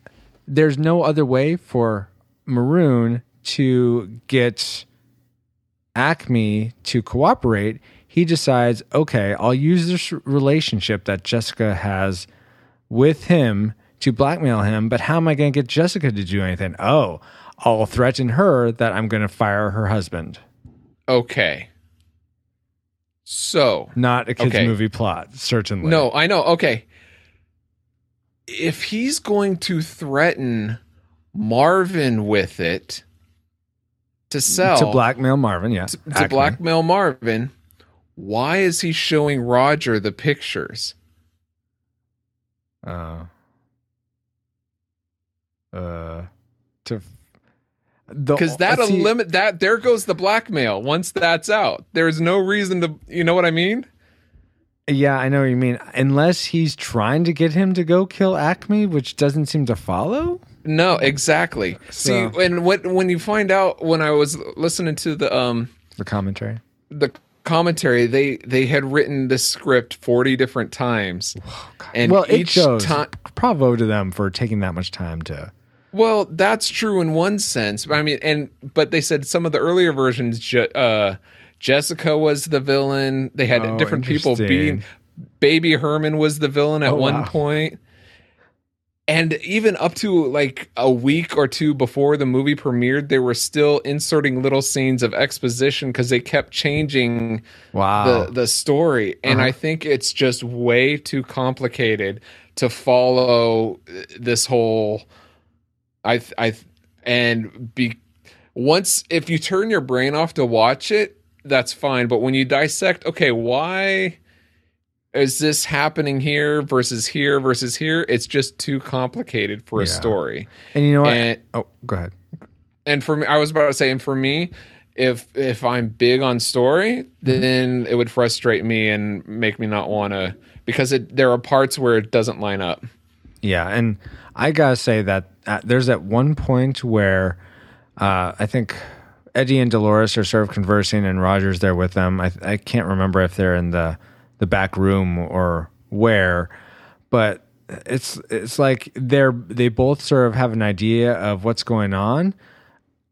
there's no other way for Maroon to get Acme to cooperate, he decides, okay, I'll use this relationship that Jessica has with him to blackmail him, but how am I going to get Jessica to do anything? Oh, I'll threaten her that I'm going to fire her husband. Okay. So Not a kids Okay. movie plot, certainly. No, I know. Okay. If he's going to threaten Marvin with it to sell to blackmail Marvin, yeah. to Acme. blackmail Marvin, why is he showing Roger the pictures? Uh, uh, to Because that limit that there goes the blackmail. Once that's out, there's no reason to. You know what I mean? Yeah, I know what you mean. Unless he's trying to get him to go kill Acme, which doesn't seem to follow. No, exactly. So- See, and what when you find out when I was listening to the um The commentary. the commentary, they they had written the script forty different times, and well, it each shows. time, Bravo to them for taking that much time to. Well, that's true in one sense. I mean, and but they said some of the earlier versions, Je- uh, Jessica was the villain. They had Oh, different people being. Baby Herman was the villain at Oh, one wow. point. And even up to like a week or two before the movie premiered, they were still inserting little scenes of exposition because they kept changing Wow. the the story and Uh-huh. i think it's just way too complicated to follow this whole i i and be once if you turn your brain off to watch it that's fine but when you dissect okay why is this happening here versus here versus here it's just too complicated for a Yeah. story and you know what? and oh, go ahead. and for me, I was about to say, and for me, if if I'm big on story, then it would frustrate me and make me not want to because it there are parts where it doesn't line up. Yeah, and I gotta say that uh, there's at one point where uh, I think Eddie and Dolores are sort of conversing, and Roger's there with them. I, I can't remember if they're in the the back room or where, but it's it's like they're they both sort of have an idea of what's going on.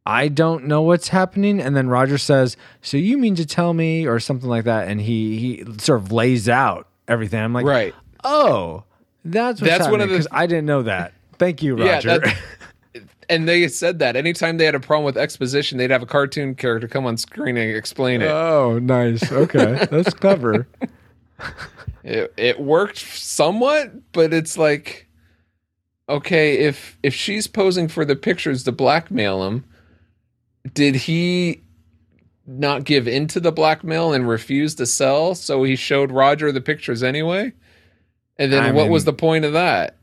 I don't know what's happening, and then Roger says, "So you mean to tell me?" or something like that, and he he sort of lays out everything. I'm like, Right. Oh, that's what's That's one of the- I didn't know that. Thank you, Yeah, Roger. that- And they said that anytime they had a problem with exposition, they'd have a cartoon character come on screen and explain it. oh, nice. Okay, that's clever. it it worked somewhat but it's like okay if if she's posing for the pictures to blackmail him did he not give in to the blackmail and refuse to sell so he showed roger the pictures anyway and then I what was the point of that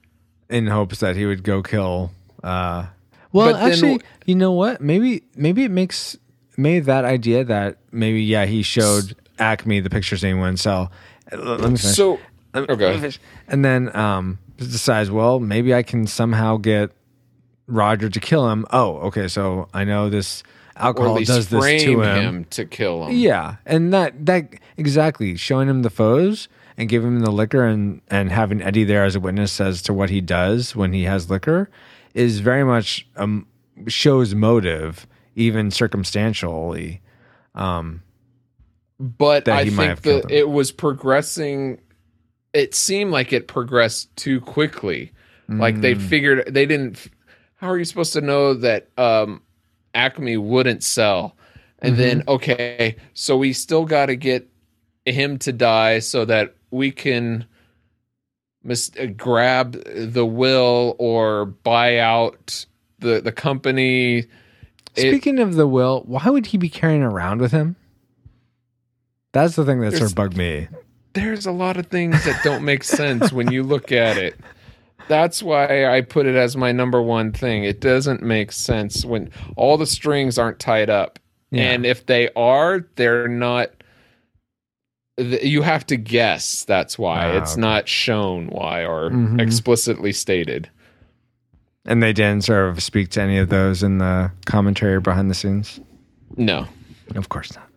In hopes that he would go kill. Uh, well, But actually, w- you know what? Maybe maybe it makes maybe that idea that maybe yeah he showed Acme the pictures and he wouldn't sell. Let me finish. so Let me- okay. let me finish. And then um, decides, well, maybe I can somehow get Roger to kill him. Oh, okay. So I know this or at alcohol least does this to him. him to kill him Yeah, and that that exactly showing him the photos and giving him the liquor and and having Eddie there as a witness as to what he does when he has liquor is very much um shows motive even circumstantially. But I he might have think that it was progressing. It seemed like it progressed too quickly. Like they Mm. figured they didn't. How are you supposed to know that um, Acme wouldn't sell? And then Mm-hmm. okay, so we still got to get him to die so that we can mis- uh, grab the will or buy out the the company. It- Speaking of the will, why would he be carrying around with him? That's the thing that sort of bugged me. there's a lot of things that don't make sense when you look at it. That's why I put it as my number one thing. It doesn't make sense when all the strings aren't tied up. Yeah. And if they are, they're not you have to guess that's why. Ah, it's okay. not shown why or Mhm. explicitly stated. And they didn't sort of speak to any of those in the commentary behind the scenes. No. Of course not,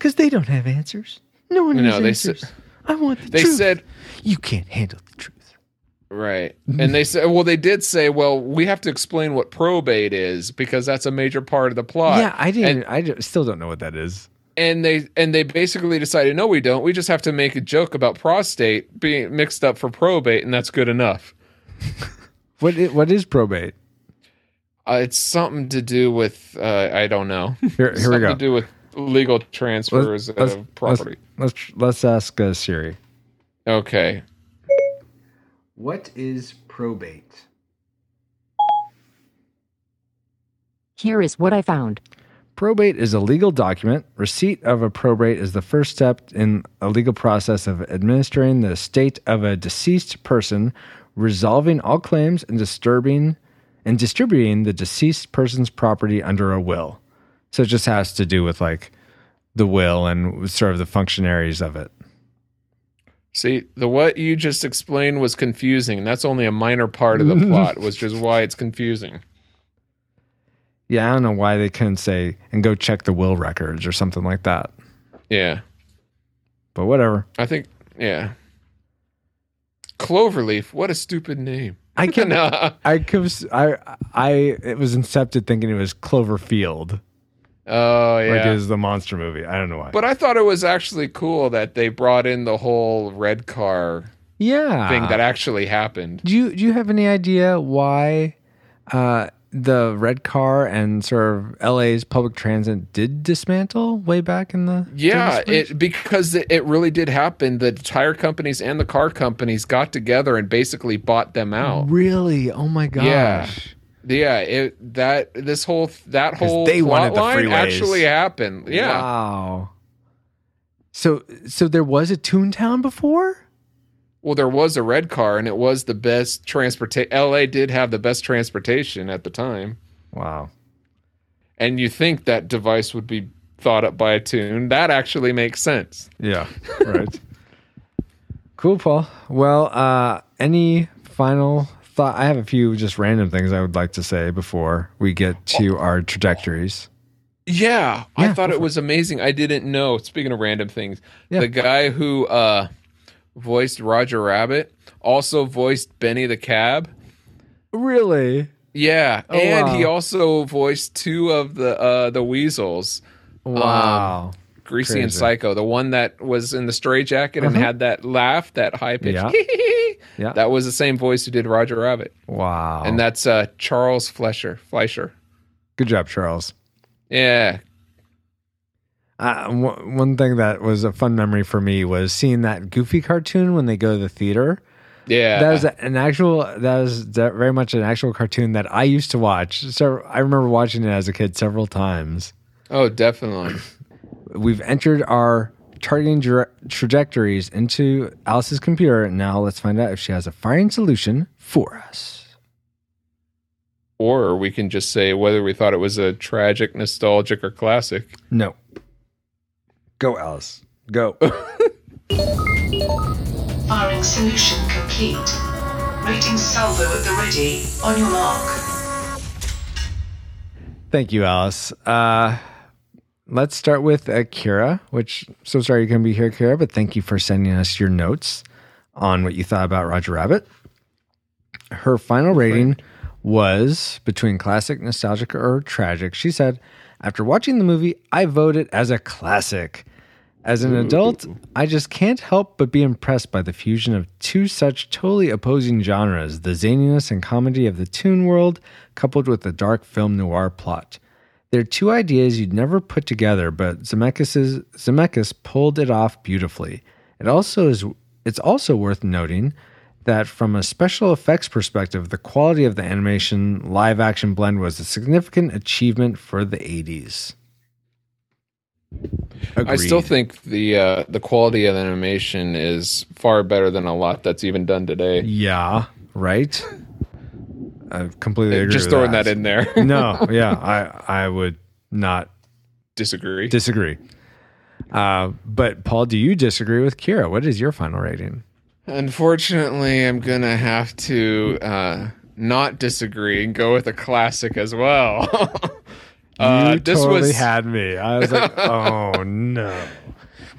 because they don't have answers. No one No, has they answers. said- I want the They truth. said you can't handle the truth. Right. And they said, well, they did say, well, we have to explain what probate is because that's a major part of the plot. yeah, I didn't. And, I still don't know what that is. and they and they basically decided, no, we don't. We just have to make a joke about prostate being mixed up for probate, and that's good enough. What What is probate? Uh, it's something to do with uh, I don't know. Here, here we go. to do with legal transfers Let's- of property. Let's, let's let's ask uh, Siri. okay. What is probate? Here is what I found. Probate is a legal document. Receipt of a probate is the first step in a legal process of administering the estate of a deceased person, resolving all claims and disturbing and distributing the deceased person's property under a will. So it just has to do with like the will and sort of the functionaries of it. See, the what you just explained was confusing. And that's only a minor part of the plot, which is why it's confusing. Yeah, I don't know why they couldn't say and go check the will records or something like that. Yeah. But whatever. I think yeah. Cloverleaf, what a stupid name. I kept, No. I I, I, it was incepted thinking it was Cloverfield, Oh yeah. like it was the monster movie. I don't know why. But I thought it was actually cool that they brought in the whole red car yeah, thing that actually happened. Do you do you have any idea why uh, the red car and sort of LA's public transit did dismantle way back in the Yeah, it because it, it really did happen. The tire companies and the car companies got together and basically bought them out. really oh my gosh Yeah. Yeah, it that this whole that whole they wanted the line freeways. actually happened. Yeah. wow so so there was a Toontown before Well, there was a red car and it was the best transportation. LA did have the best transportation at the time. wow And you think that device would be thought up by a toon. That actually makes sense. yeah right cool Paul well uh any final thought I have a few just random things I would like to say before we get to our trajectories Yeah, Yeah, I thought it was amazing. I didn't know. Speaking of random things, Yeah. the guy who uh, voiced Roger Rabbit also voiced Benny the Cab. really Yeah, Oh, and wow. he also voiced two of the uh, the weasels, wow Greasy and Psycho. The one that was in the stray jacket and had that laugh, that high pitch. Uh-huh. Yeah. Yeah. that was the same voice who did Roger Rabbit, wow and that's uh, Charles Fleischer. Fleischer. good job Charles Yeah, Uh, one one thing that was a fun memory for me was seeing that Goofy cartoon when they go to the theater. yeah. That was an actual. That was very much an actual cartoon that I used to watch. So I remember watching it as a kid several times. oh, definitely. We've entered our targeting tra- trajectories into Alice's computer. Now let's find out if she has a firing solution for us. Or we can just say whether we thought it was a tragic, nostalgic, or classic. No. Go, Alice. Go. Firing solution complete. Rating salvo at the ready. On your mark. Thank you, Alice. Uh, let's start with uh, Kira, which, so sorry you couldn't be here, Kira, but thank you for sending us your notes on what you thought about Roger Rabbit. Her final rating was between classic, nostalgic, or tragic. She said, after watching the movie, I vote it as a classic. As an adult, I just can't help but be impressed by the fusion of two such totally opposing genres the zaniness and comedy of the Toon world, coupled with the dark film noir plot. They're two ideas you'd never put together, but Zemeckis' Zemeckis pulled it off beautifully. It also is it's also worth noting that from a special effects perspective, the quality of the animation live action blend was a significant achievement for the 80s. I still think the uh, the quality of the animation is far better than a lot that's even done today. Yeah, right. I completely agree. Just throwing that. in there. no, yeah, I I would not Disagree. disagree. Uh, but Paul, do you disagree with Kira? What is your final rating? Unfortunately, I'm gonna have to uh, not disagree and go with a classic as well. uh, you this totally was had me. I was like, oh no.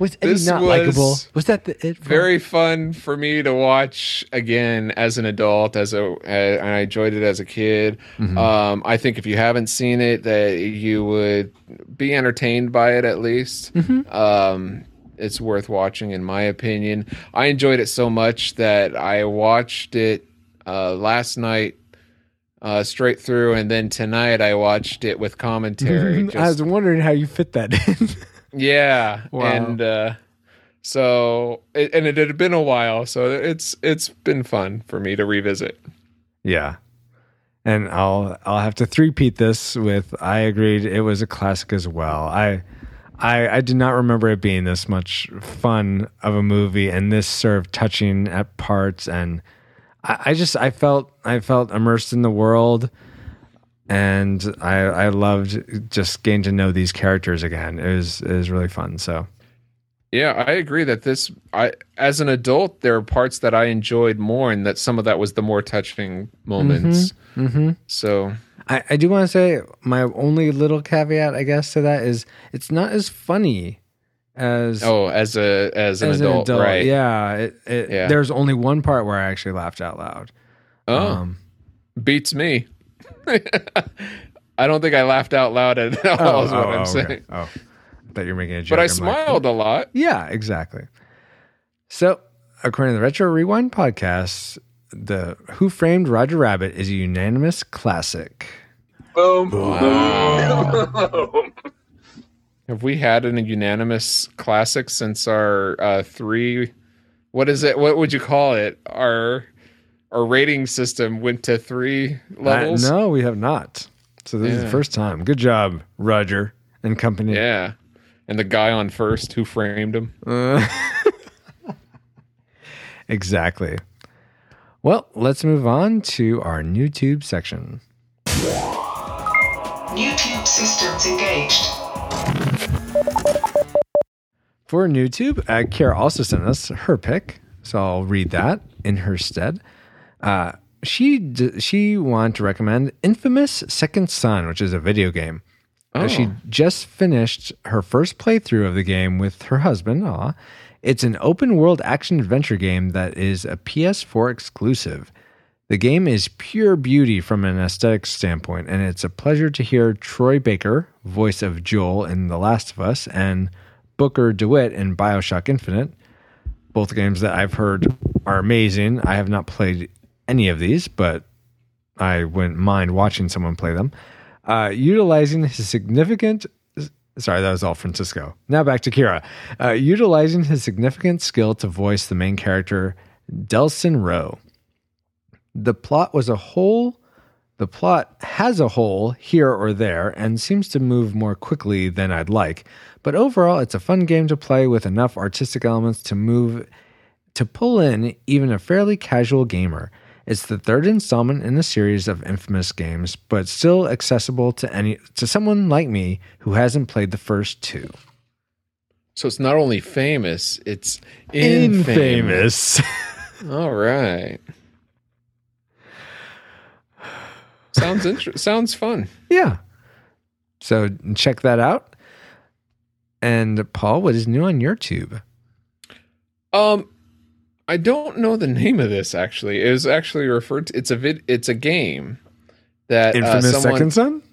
Was Eddie This not was likable? Was that the it? very fun for me to watch again as an adult as a and I enjoyed it as a kid. Mm-hmm. Um, I think if you haven't seen it that you would be entertained by it at least. Mm-hmm. Um, it's worth watching in my opinion. I enjoyed it so much that I watched it uh, last night uh, straight through and then tonight I watched it with commentary. I just- was wondering how you fit that in. yeah, Wow. and uh, so it, and it had been a while, so it's it's been fun for me to revisit. yeah. And I'll I'll have to three-peat this with I agreed it was a classic as well. I I I did not remember it being this much fun of a movie and this sort of touching at parts and I, I just I felt I felt immersed in the world and I I loved just getting to know these characters again. It was it was really fun. So Yeah, I agree that this I as an adult there are parts that I enjoyed more, and that some of that was the more touching moments. Mm-hmm. So I, I do want to say my only little caveat, I guess, to that is it's not as funny as oh, as a as an, as adult, right? Yeah, it, it, Yeah. There's only one part where I actually laughed out loud. Oh, Um, beats me. I don't think I laughed out loud at all. is what I'm okay. saying. Oh, I thought you were making a joke. But I I'm like, smiled a lot. Yeah, exactly. So, according to the Retro Rewind podcast, the Who Framed Roger Rabbit is a unanimous classic. Boom. Have we had an unanimous classic since our uh, three? What is it? What would you call it? Our our rating system went to three levels. Uh, no, we have not. So this is the first time. Good job, Roger and company. Yeah, and the guy on first who framed him. Uh, exactly. Well, let's move on to our YouTube section. YouTube systems engaged. For YouTube, uh, Kara also sent us her pick, so I'll read that in her stead. Uh, she d- she wanted to recommend Infamous Second Son, which is a video game. Uh, She Oh. just finished her first playthrough of the game with her husband. Aw. It's an open world action adventure game that is a PS4 exclusive. The game is pure beauty from an aesthetic standpoint, and it's a pleasure to hear Troy Baker, voice of Joel in The Last of Us, and Booker DeWitt in Bioshock Infinite. Both games that I've heard are amazing. I have not played any of these, but I wouldn't mind watching someone play them. Uh, utilizing his significant sorry, that was all Francisco. Now back to Kira. Uh, utilizing his significant skill to voice the main character, Delsin Rowe. The plot was a whole. The plot has a hole here or there and seems to move more quickly than I'd like. But overall, it's a fun game to play with enough artistic elements to move to pull in even a fairly casual gamer. It's the third installment in a series of infamous games, but still accessible to any to someone like me who hasn't played the first two. So it's not only famous; it's infamous. Infamous. All right. Sounds inter- sounds fun. yeah. So check that out. And Paul, what is new on your tube? Um, I don't know the name of this actually. It was actually referred to. It's a vid. It's a game that uh, Infamous someone, Second Son?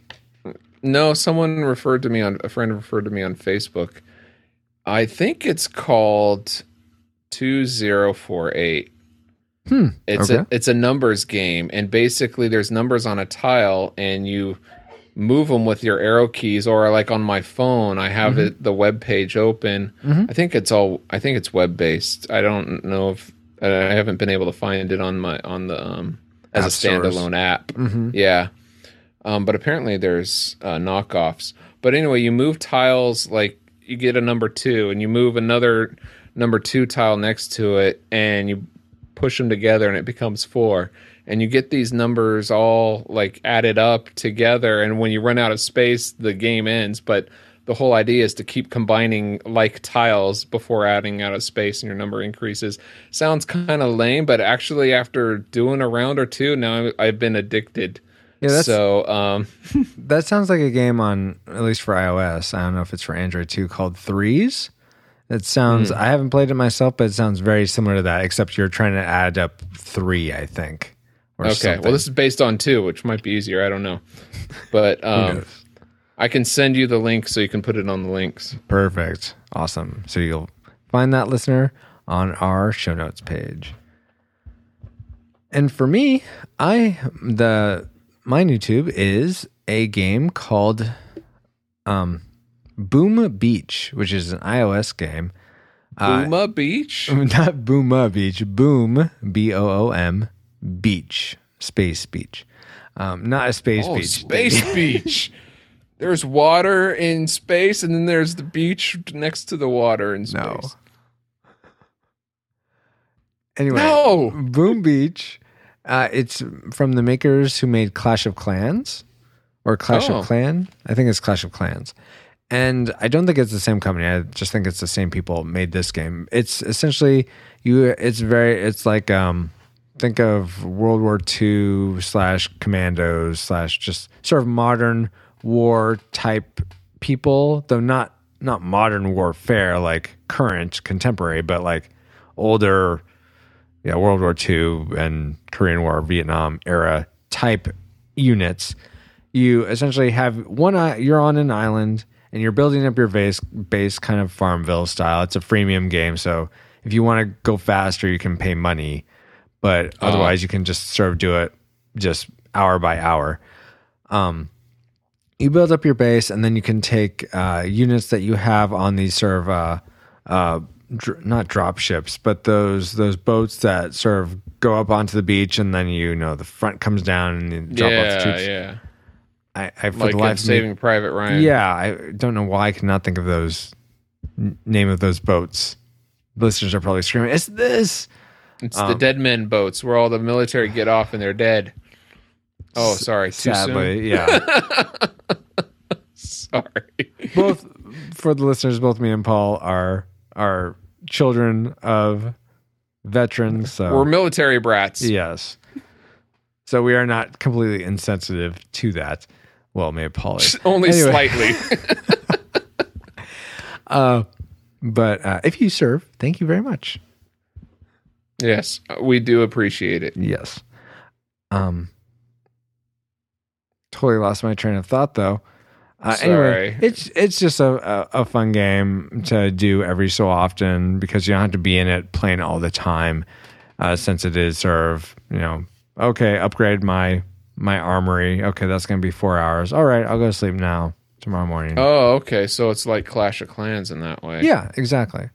No, someone referred to me on a friend referred to me on Facebook. I think it's called two zero four eight. Hmm. It's okay. a it's a numbers game, and basically there's numbers on a tile, and you move them with your arrow keys. Or like on my phone, I have it the web page open. I think it's all I think it's web based. I don't know if I haven't been able to find it on my on the um as App a stores. standalone app. Mhm. Yeah, um, but apparently there's uh, knockoffs. But anyway, you move tiles like you get a number two, and you move another number two tile next to it, and you push them together, and it becomes four. And you get these numbers all like added up together, and when you run out of space, the game ends. But the whole idea is to keep combining like tiles before adding out of space, and your number increases. Sounds kind of lame, but actually, after doing a round or two, now I've been addicted. Yeah, so um, That sounds like a game on at least for iOS. I don't know if it's for Android too, called Threes. It sounds. I haven't played it myself, but it sounds very similar to that. Except you're trying to add up three, I think. Okay. something. Well, this is based on two, which might be easier. I don't know, but um. I can send you the link so you can put it on the links. perfect, awesome. So you'll find that listener on our show notes page. And for me, I the my new tube is a game called um, Boom Beach, which is an iOS game. Uh, Booma Beach. not Booma Beach, Boom B O O M Beach, Space Beach, um, not a space Oh, beach. space beach. There's water in space, and then there's the beach next to the water in space. No. Anyway, No. Boom Beach. Uh, it's from the makers who made Clash of Clans or Clash Oh. of Clan. I think it's Clash of Clans. And I don't think it's the same company. I just think it's the same people made this game. It's essentially you. It's very. It's like um, think of World War II slash commandos slash just sort of modern war type people, though not not modern warfare like current contemporary, but like older yeah, World War II and Korean War, Vietnam era type units. You essentially have one. You're on an island and you're building up your base, base kind of Farmville style. It's a freemium game, so if you want to go faster, you can pay money, but otherwise, you can just sort of do it just hour by hour. Um, you build up your base, and then you can take uh, units that you have on these sort of uh, uh, dr- not drop ships, but those those boats that sort of go up onto the beach, and then you know the front comes down and you drop off the yeah, troops. yeah. I, I for Like the life of me- Saving Private Ryan. yeah, I don't know why I cannot think of those n- name of those boats. Listeners are probably screaming, "It's this!" It's the Um, dead men boats where all the military get off and they're dead. Oh, sorry. Too Sadly, yeah. Sorry. both for the listeners, both me and Paul are are children of veterans. So We're military brats. yes, so we are not completely insensitive to that. Well, maybe Paul is. Only Anyway. slightly. Uh, but uh, if you serve, thank you very much. Yes, we do appreciate it. Yes. Um. Totally lost my train of thought though. Uh, Anyway, Sorry. it's it's just a, a, a fun game to do every so often because you don't have to be in it playing all the time. Uh, since it is sort of you know okay, upgrade my my armory. Okay, that's gonna be four hours. All right, I'll go to sleep now. Tomorrow morning. Oh, okay. So it's like Clash of Clans in that way. Yeah, exactly.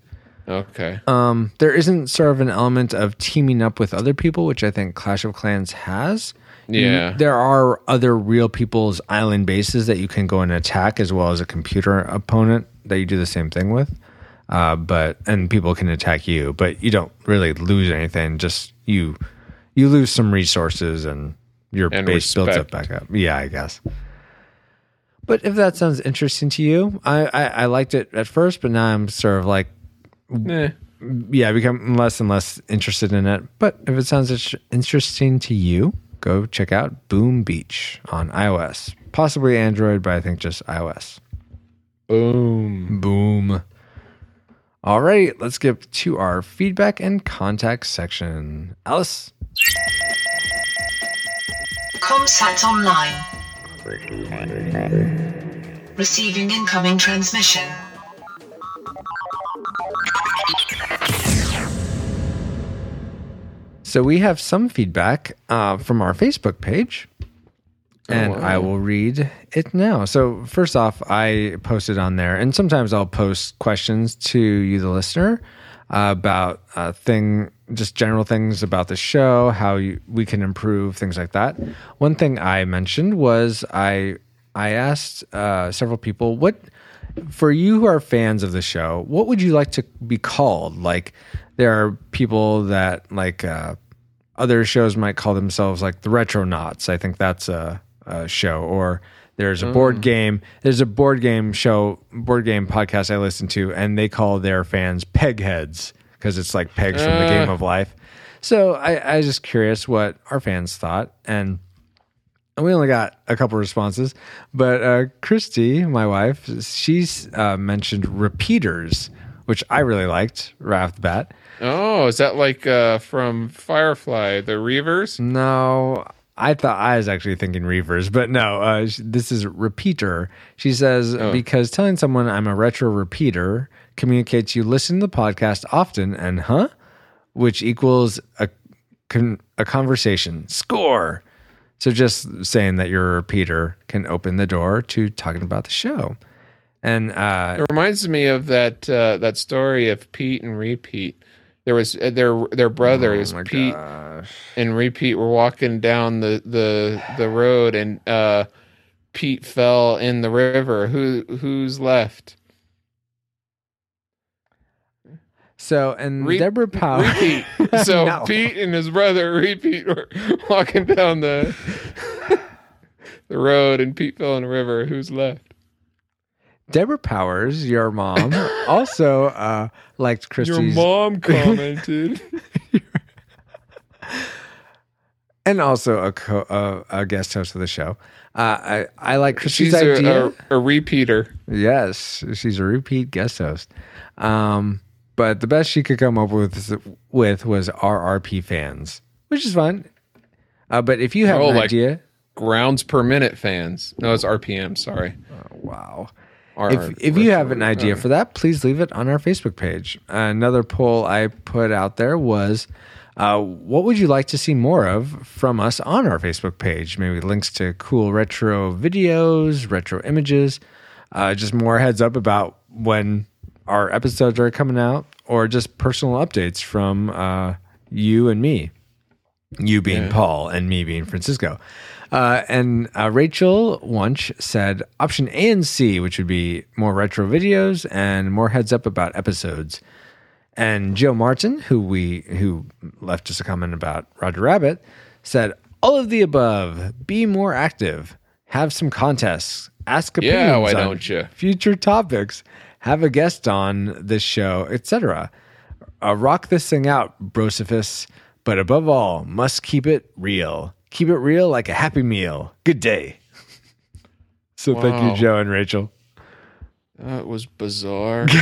Okay. Um, there isn't sort of an element of teaming up with other people, which I think Clash of Clans has. You- Yeah. there are other real people's island bases that you can go and attack, as well as a computer opponent that you do the same thing with. Uh, but and people can attack you, but you don't really lose anything. Just you, you lose some resources and your And base builds up back up. Yeah, I guess. But if that sounds interesting to you, I, I, I liked it at first, but now I'm sort of like Eh. yeah, I become less and less interested in it. But if it sounds interesting to you, go check out Boom Beach on iOS, possibly Android, but I think just iOS. Boom. Boom. All right, let's get to our feedback and contact section. Alice, Comsat online. Receiving incoming transmission. So we have some feedback uh, from our Facebook page. And wow. I will read it now. So, first off, I posted on there, and sometimes I'll post questions to you, the listener, uh, about uh, thing, just general things about the show, how you, we can improve, things like that. One thing I mentioned was I I asked uh, several people what for you who are fans of the show, what would you like to be called? Like, there are people that like uh, other shows might call themselves like the Retronauts. I think that's a, a show. Or there's a board game. There's a board game show, board game podcast I listen to, and they call their fans pegheads because it's like pegs from the game of life. So I, I was just curious what our fans thought, and and we only got a couple responses. But uh, Christy, my wife, she's uh, mentioned repeaters, which I really liked right off the bat. Oh, is that like uh, from Firefly, the Reavers? No, I thought I was actually thinking Reavers, but no, uh, sh- this is repeater. She says, because telling someone I'm a retro repeater communicates you listen to the podcast often and huh, which equals a, con- a conversation. Score. So just saying that you're a repeater can open the door to talking about the show. And uh, It reminds me of that uh, that story of Pete and Repeat. There was uh, their their brothers oh Pete gosh. and Repeat were walking down the the the road, and uh, Pete fell in the river. Who who's left? So, and Re- Deborah Powell. Repeat. So No. Pete and his brother Repeat were walking down the the road, and Pete fell in the river. Who's left? Deborah Powers, your mom, also uh, liked Christie's. Your mom commented. and also a, co- uh, a guest host of the show. Uh, I I like Christie's She's idea. a, a, a repeater. yes, she's a repeat guest host. Um, but the best she could come up with with was RRP fans, which is fun. Uh, but if you have Oh, an like- idea, Grounds per minute fans. No, it's RPM. Sorry. wow. R- If, if you have an idea for that, please leave it on our Facebook page. another poll I put out there was uh, what would you like to see more of from us on our Facebook page? Maybe links to cool retro videos, retro images, uh, just more heads up about when our episodes are coming out, or just personal updates from uh, you and me. You being Paul and me being Francisco. Uh, and uh, Rachel Wunsch said option A and C, which would be more retro videos and more heads up about episodes. And Joe Martin, who we who left us a comment about Roger Rabbit, said all of the above. Be more active. Have some contests. Ask opinions Yeah, why on don't ya? future topics. Have a guest on this show, etc. Uh, rock this thing out, Brosiphus. But above all, must keep it real. Keep it real like a happy meal. Good day. so thank you, Joe and Rachel. That was bizarre.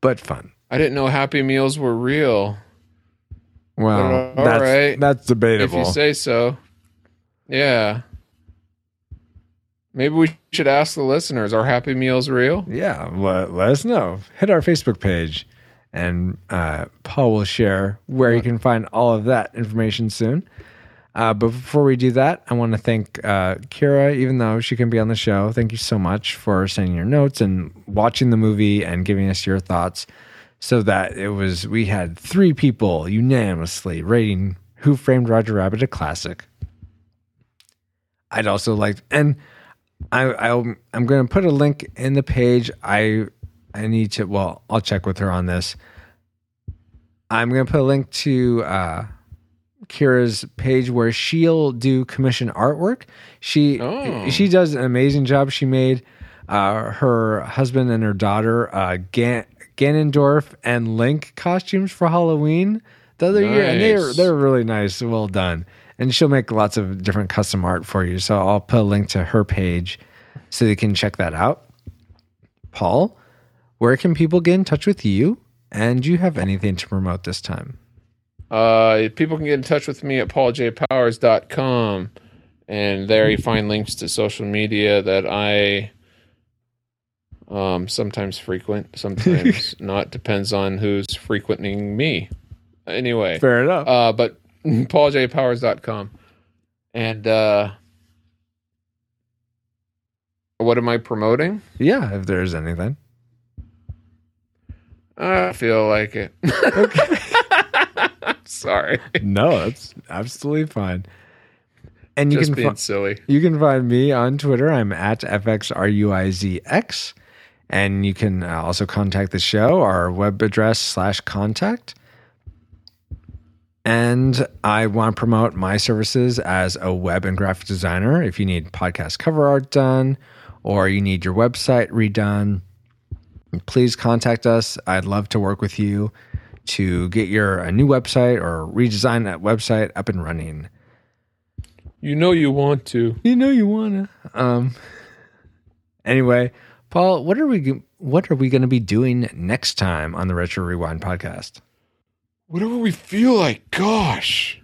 But fun. I didn't know Happy Meals were real. Well, all that's right. that's If you say so. Yeah. Maybe we should ask the listeners: Are Happy Meals real? yeah, let, let us know. Hit our Facebook page, and uh, Paul will share where you can find all of that information soon. Uh, but before we do that, I want to thank uh, Kira, even though she can be on the show. Thank you so much for sending your notes and watching the movie and giving us your thoughts. So that it was, we had three people unanimously rating Who Framed Roger Rabbit a classic. I'd also like, and I, I'll, I'm going to put a link in the page. I, I need to. Well, I'll check with her on this. I'm going to put a link to uh, Kira's page where she'll do commission artwork. She Oh. she does an amazing job. She made uh, her husband and her daughter uh, Gan- Ganondorf and Link costumes for Halloween the other year, and they're they're really nice, well done. And she'll make lots of different custom art for you. So I'll put a link to her page so you can check that out. Paul, where can people get in touch with you? And do you have anything to promote this time? Uh, people can get in touch with me at pauljpowers.com. And there you find links to social media that I um, sometimes frequent, sometimes not. Depends on who's frequenting me. Anyway. Fair enough. Uh, but pauljpowers.com. And uh, what am I promoting? yeah, if there's anything. I feel like it. Sorry. No, that's absolutely fine. And you Just can being fi- silly. You can find me on Twitter. I'm at FXRUIZX. And you can uh, also contact the show, our web address slash contact. And I want to promote my services as a web and graphic designer. If you need podcast cover art done or you need your website redone, please contact us. I'd love to work with you to get your a new website or redesign that website up and running. You know you want to. You know you wanna. Um. Anyway, Paul, what are we what are we going to be doing next time on the Retro Rewind podcast? Whatever we feel like. Gosh.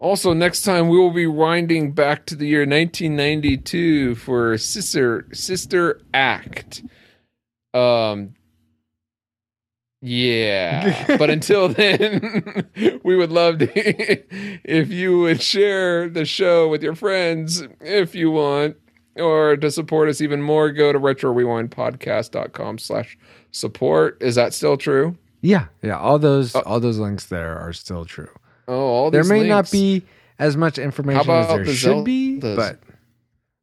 Also, next time we will be winding back to the year 1992 for Sister Sister Act. Um. Yeah, but until then, we would love to if you would share the show with your friends if you want, or to support us even more. Go to retrorewindpodcast.com slash support. Is that still true? Yeah, yeah. All those all those links there are still true. Oh, all There may not be as much information as about there the should be, but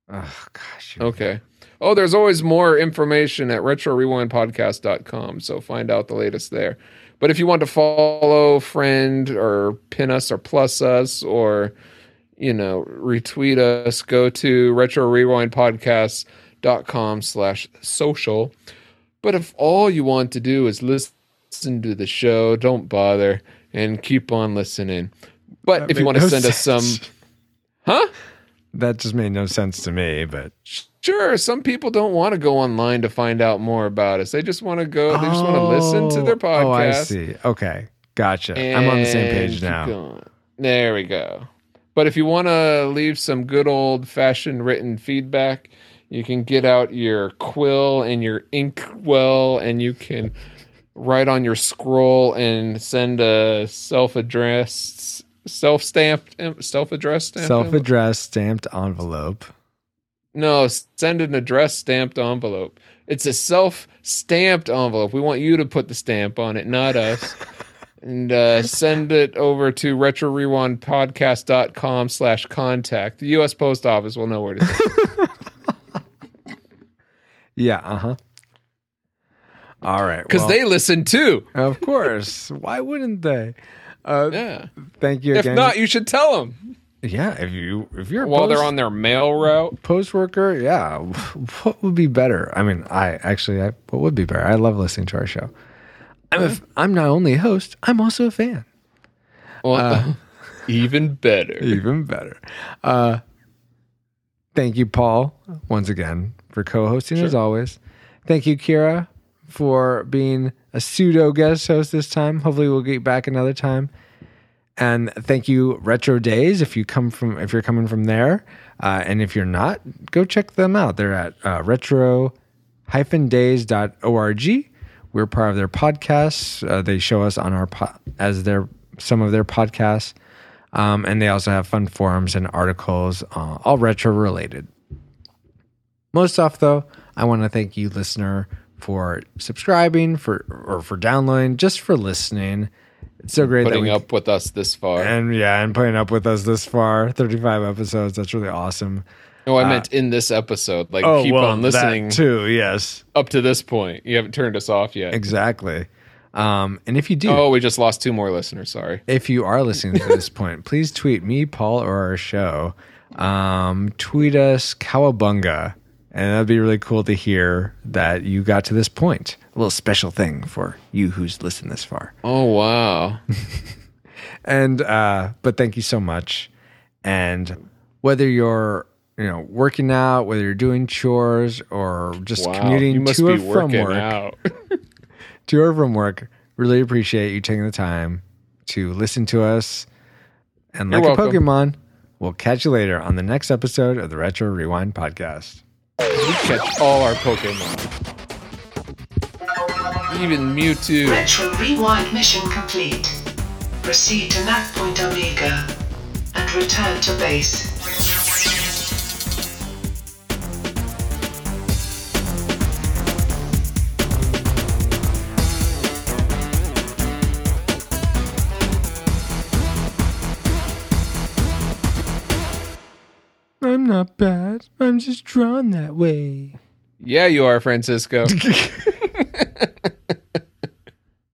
oh gosh, Okay. Oh, there's always more information at retrorewindpodcast.com. So find out the latest there. But if you want to follow, friend, or pin us, or plus us, or, you know, retweet us, go to retrorewindpodcast.com slash social. But if all you want to do is listen to the show, don't bother and keep on listening. But That if you want to no send us some, huh? that just made no sense to me. But Sure, some people don't want to go online to find out more about us. They just want to go. They just want to listen to their podcast. Oh, I see. Okay, gotcha. I'm on the same page now. going. There we go. But if you want to leave some good old fashioned written feedback, you can get out your quill and your ink well, and you can write on your scroll and send a self addressed, self stamped, self addressed, Self-addressed stamped envelope. No, send an address stamped envelope. It's a self stamped envelope. We want you to put the stamp on it, not us. and uh, send it over to retro rewind podcast.com slash contact. The U.S. Post Office will know where to send. Yeah. Uh huh. All right. Because well, they listen too. of course. Why wouldn't they? Uh, Yeah. Thank you If again. not, you should tell them yeah. If you if you're while post, they're on their mail route. post worker, yeah. What would be better? I mean, I actually, I, what would be better? I love listening to our show. I'm a I'm not only a host, I'm also a fan. Well, Uh, even better. Even better. Uh, thank you, Paul, once again for co-hosting as always. Thank you, Kira, for being a pseudo guest host this time. Hopefully, we'll get back another time. And thank you, Retro Days. If you come from, if you're coming from there, uh, and if you're not, go check them out. They're at uh, retro-days.org. We're part of their podcasts. Uh, they show us on our po- as their some of their podcasts, um, and they also have fun forums and articles, uh, all retro related. Most off though, I want to thank you, listener, for subscribing, for or for downloading, just for listening. It's so great Putting we up with us this far. and yeah, and putting up with us this far, thirty-five episodes. That's really awesome. no, I meant in this episode. Like, Oh, keep well, on that listening too. Yes, up to this point. You haven't turned us off yet. exactly. Um, and if you do, Oh, we just lost two more listeners. Sorry. if you are listening to this point, please tweet me, Paul, or our show. Um, tweet us Cowabunga, and that'd be really cool to hear that you got to this point. A little special thing for you who's listened this far. Oh wow. And uh, but thank you so much. And whether you're you know working out, whether you're doing chores or just Wow. commuting to or from working work, out. to or from work, really appreciate you taking the time to listen to us. And You're like a welcome. Pokemon, we'll catch you later on the next episode of the Retro Rewind podcast. we catch all our Pokemon. Even Mewtwo. Retro Rewind mission complete. Proceed to Nav Point Omega and return to base. I'm not bad. I'm just drawn that way. Yeah, you are, Francisco.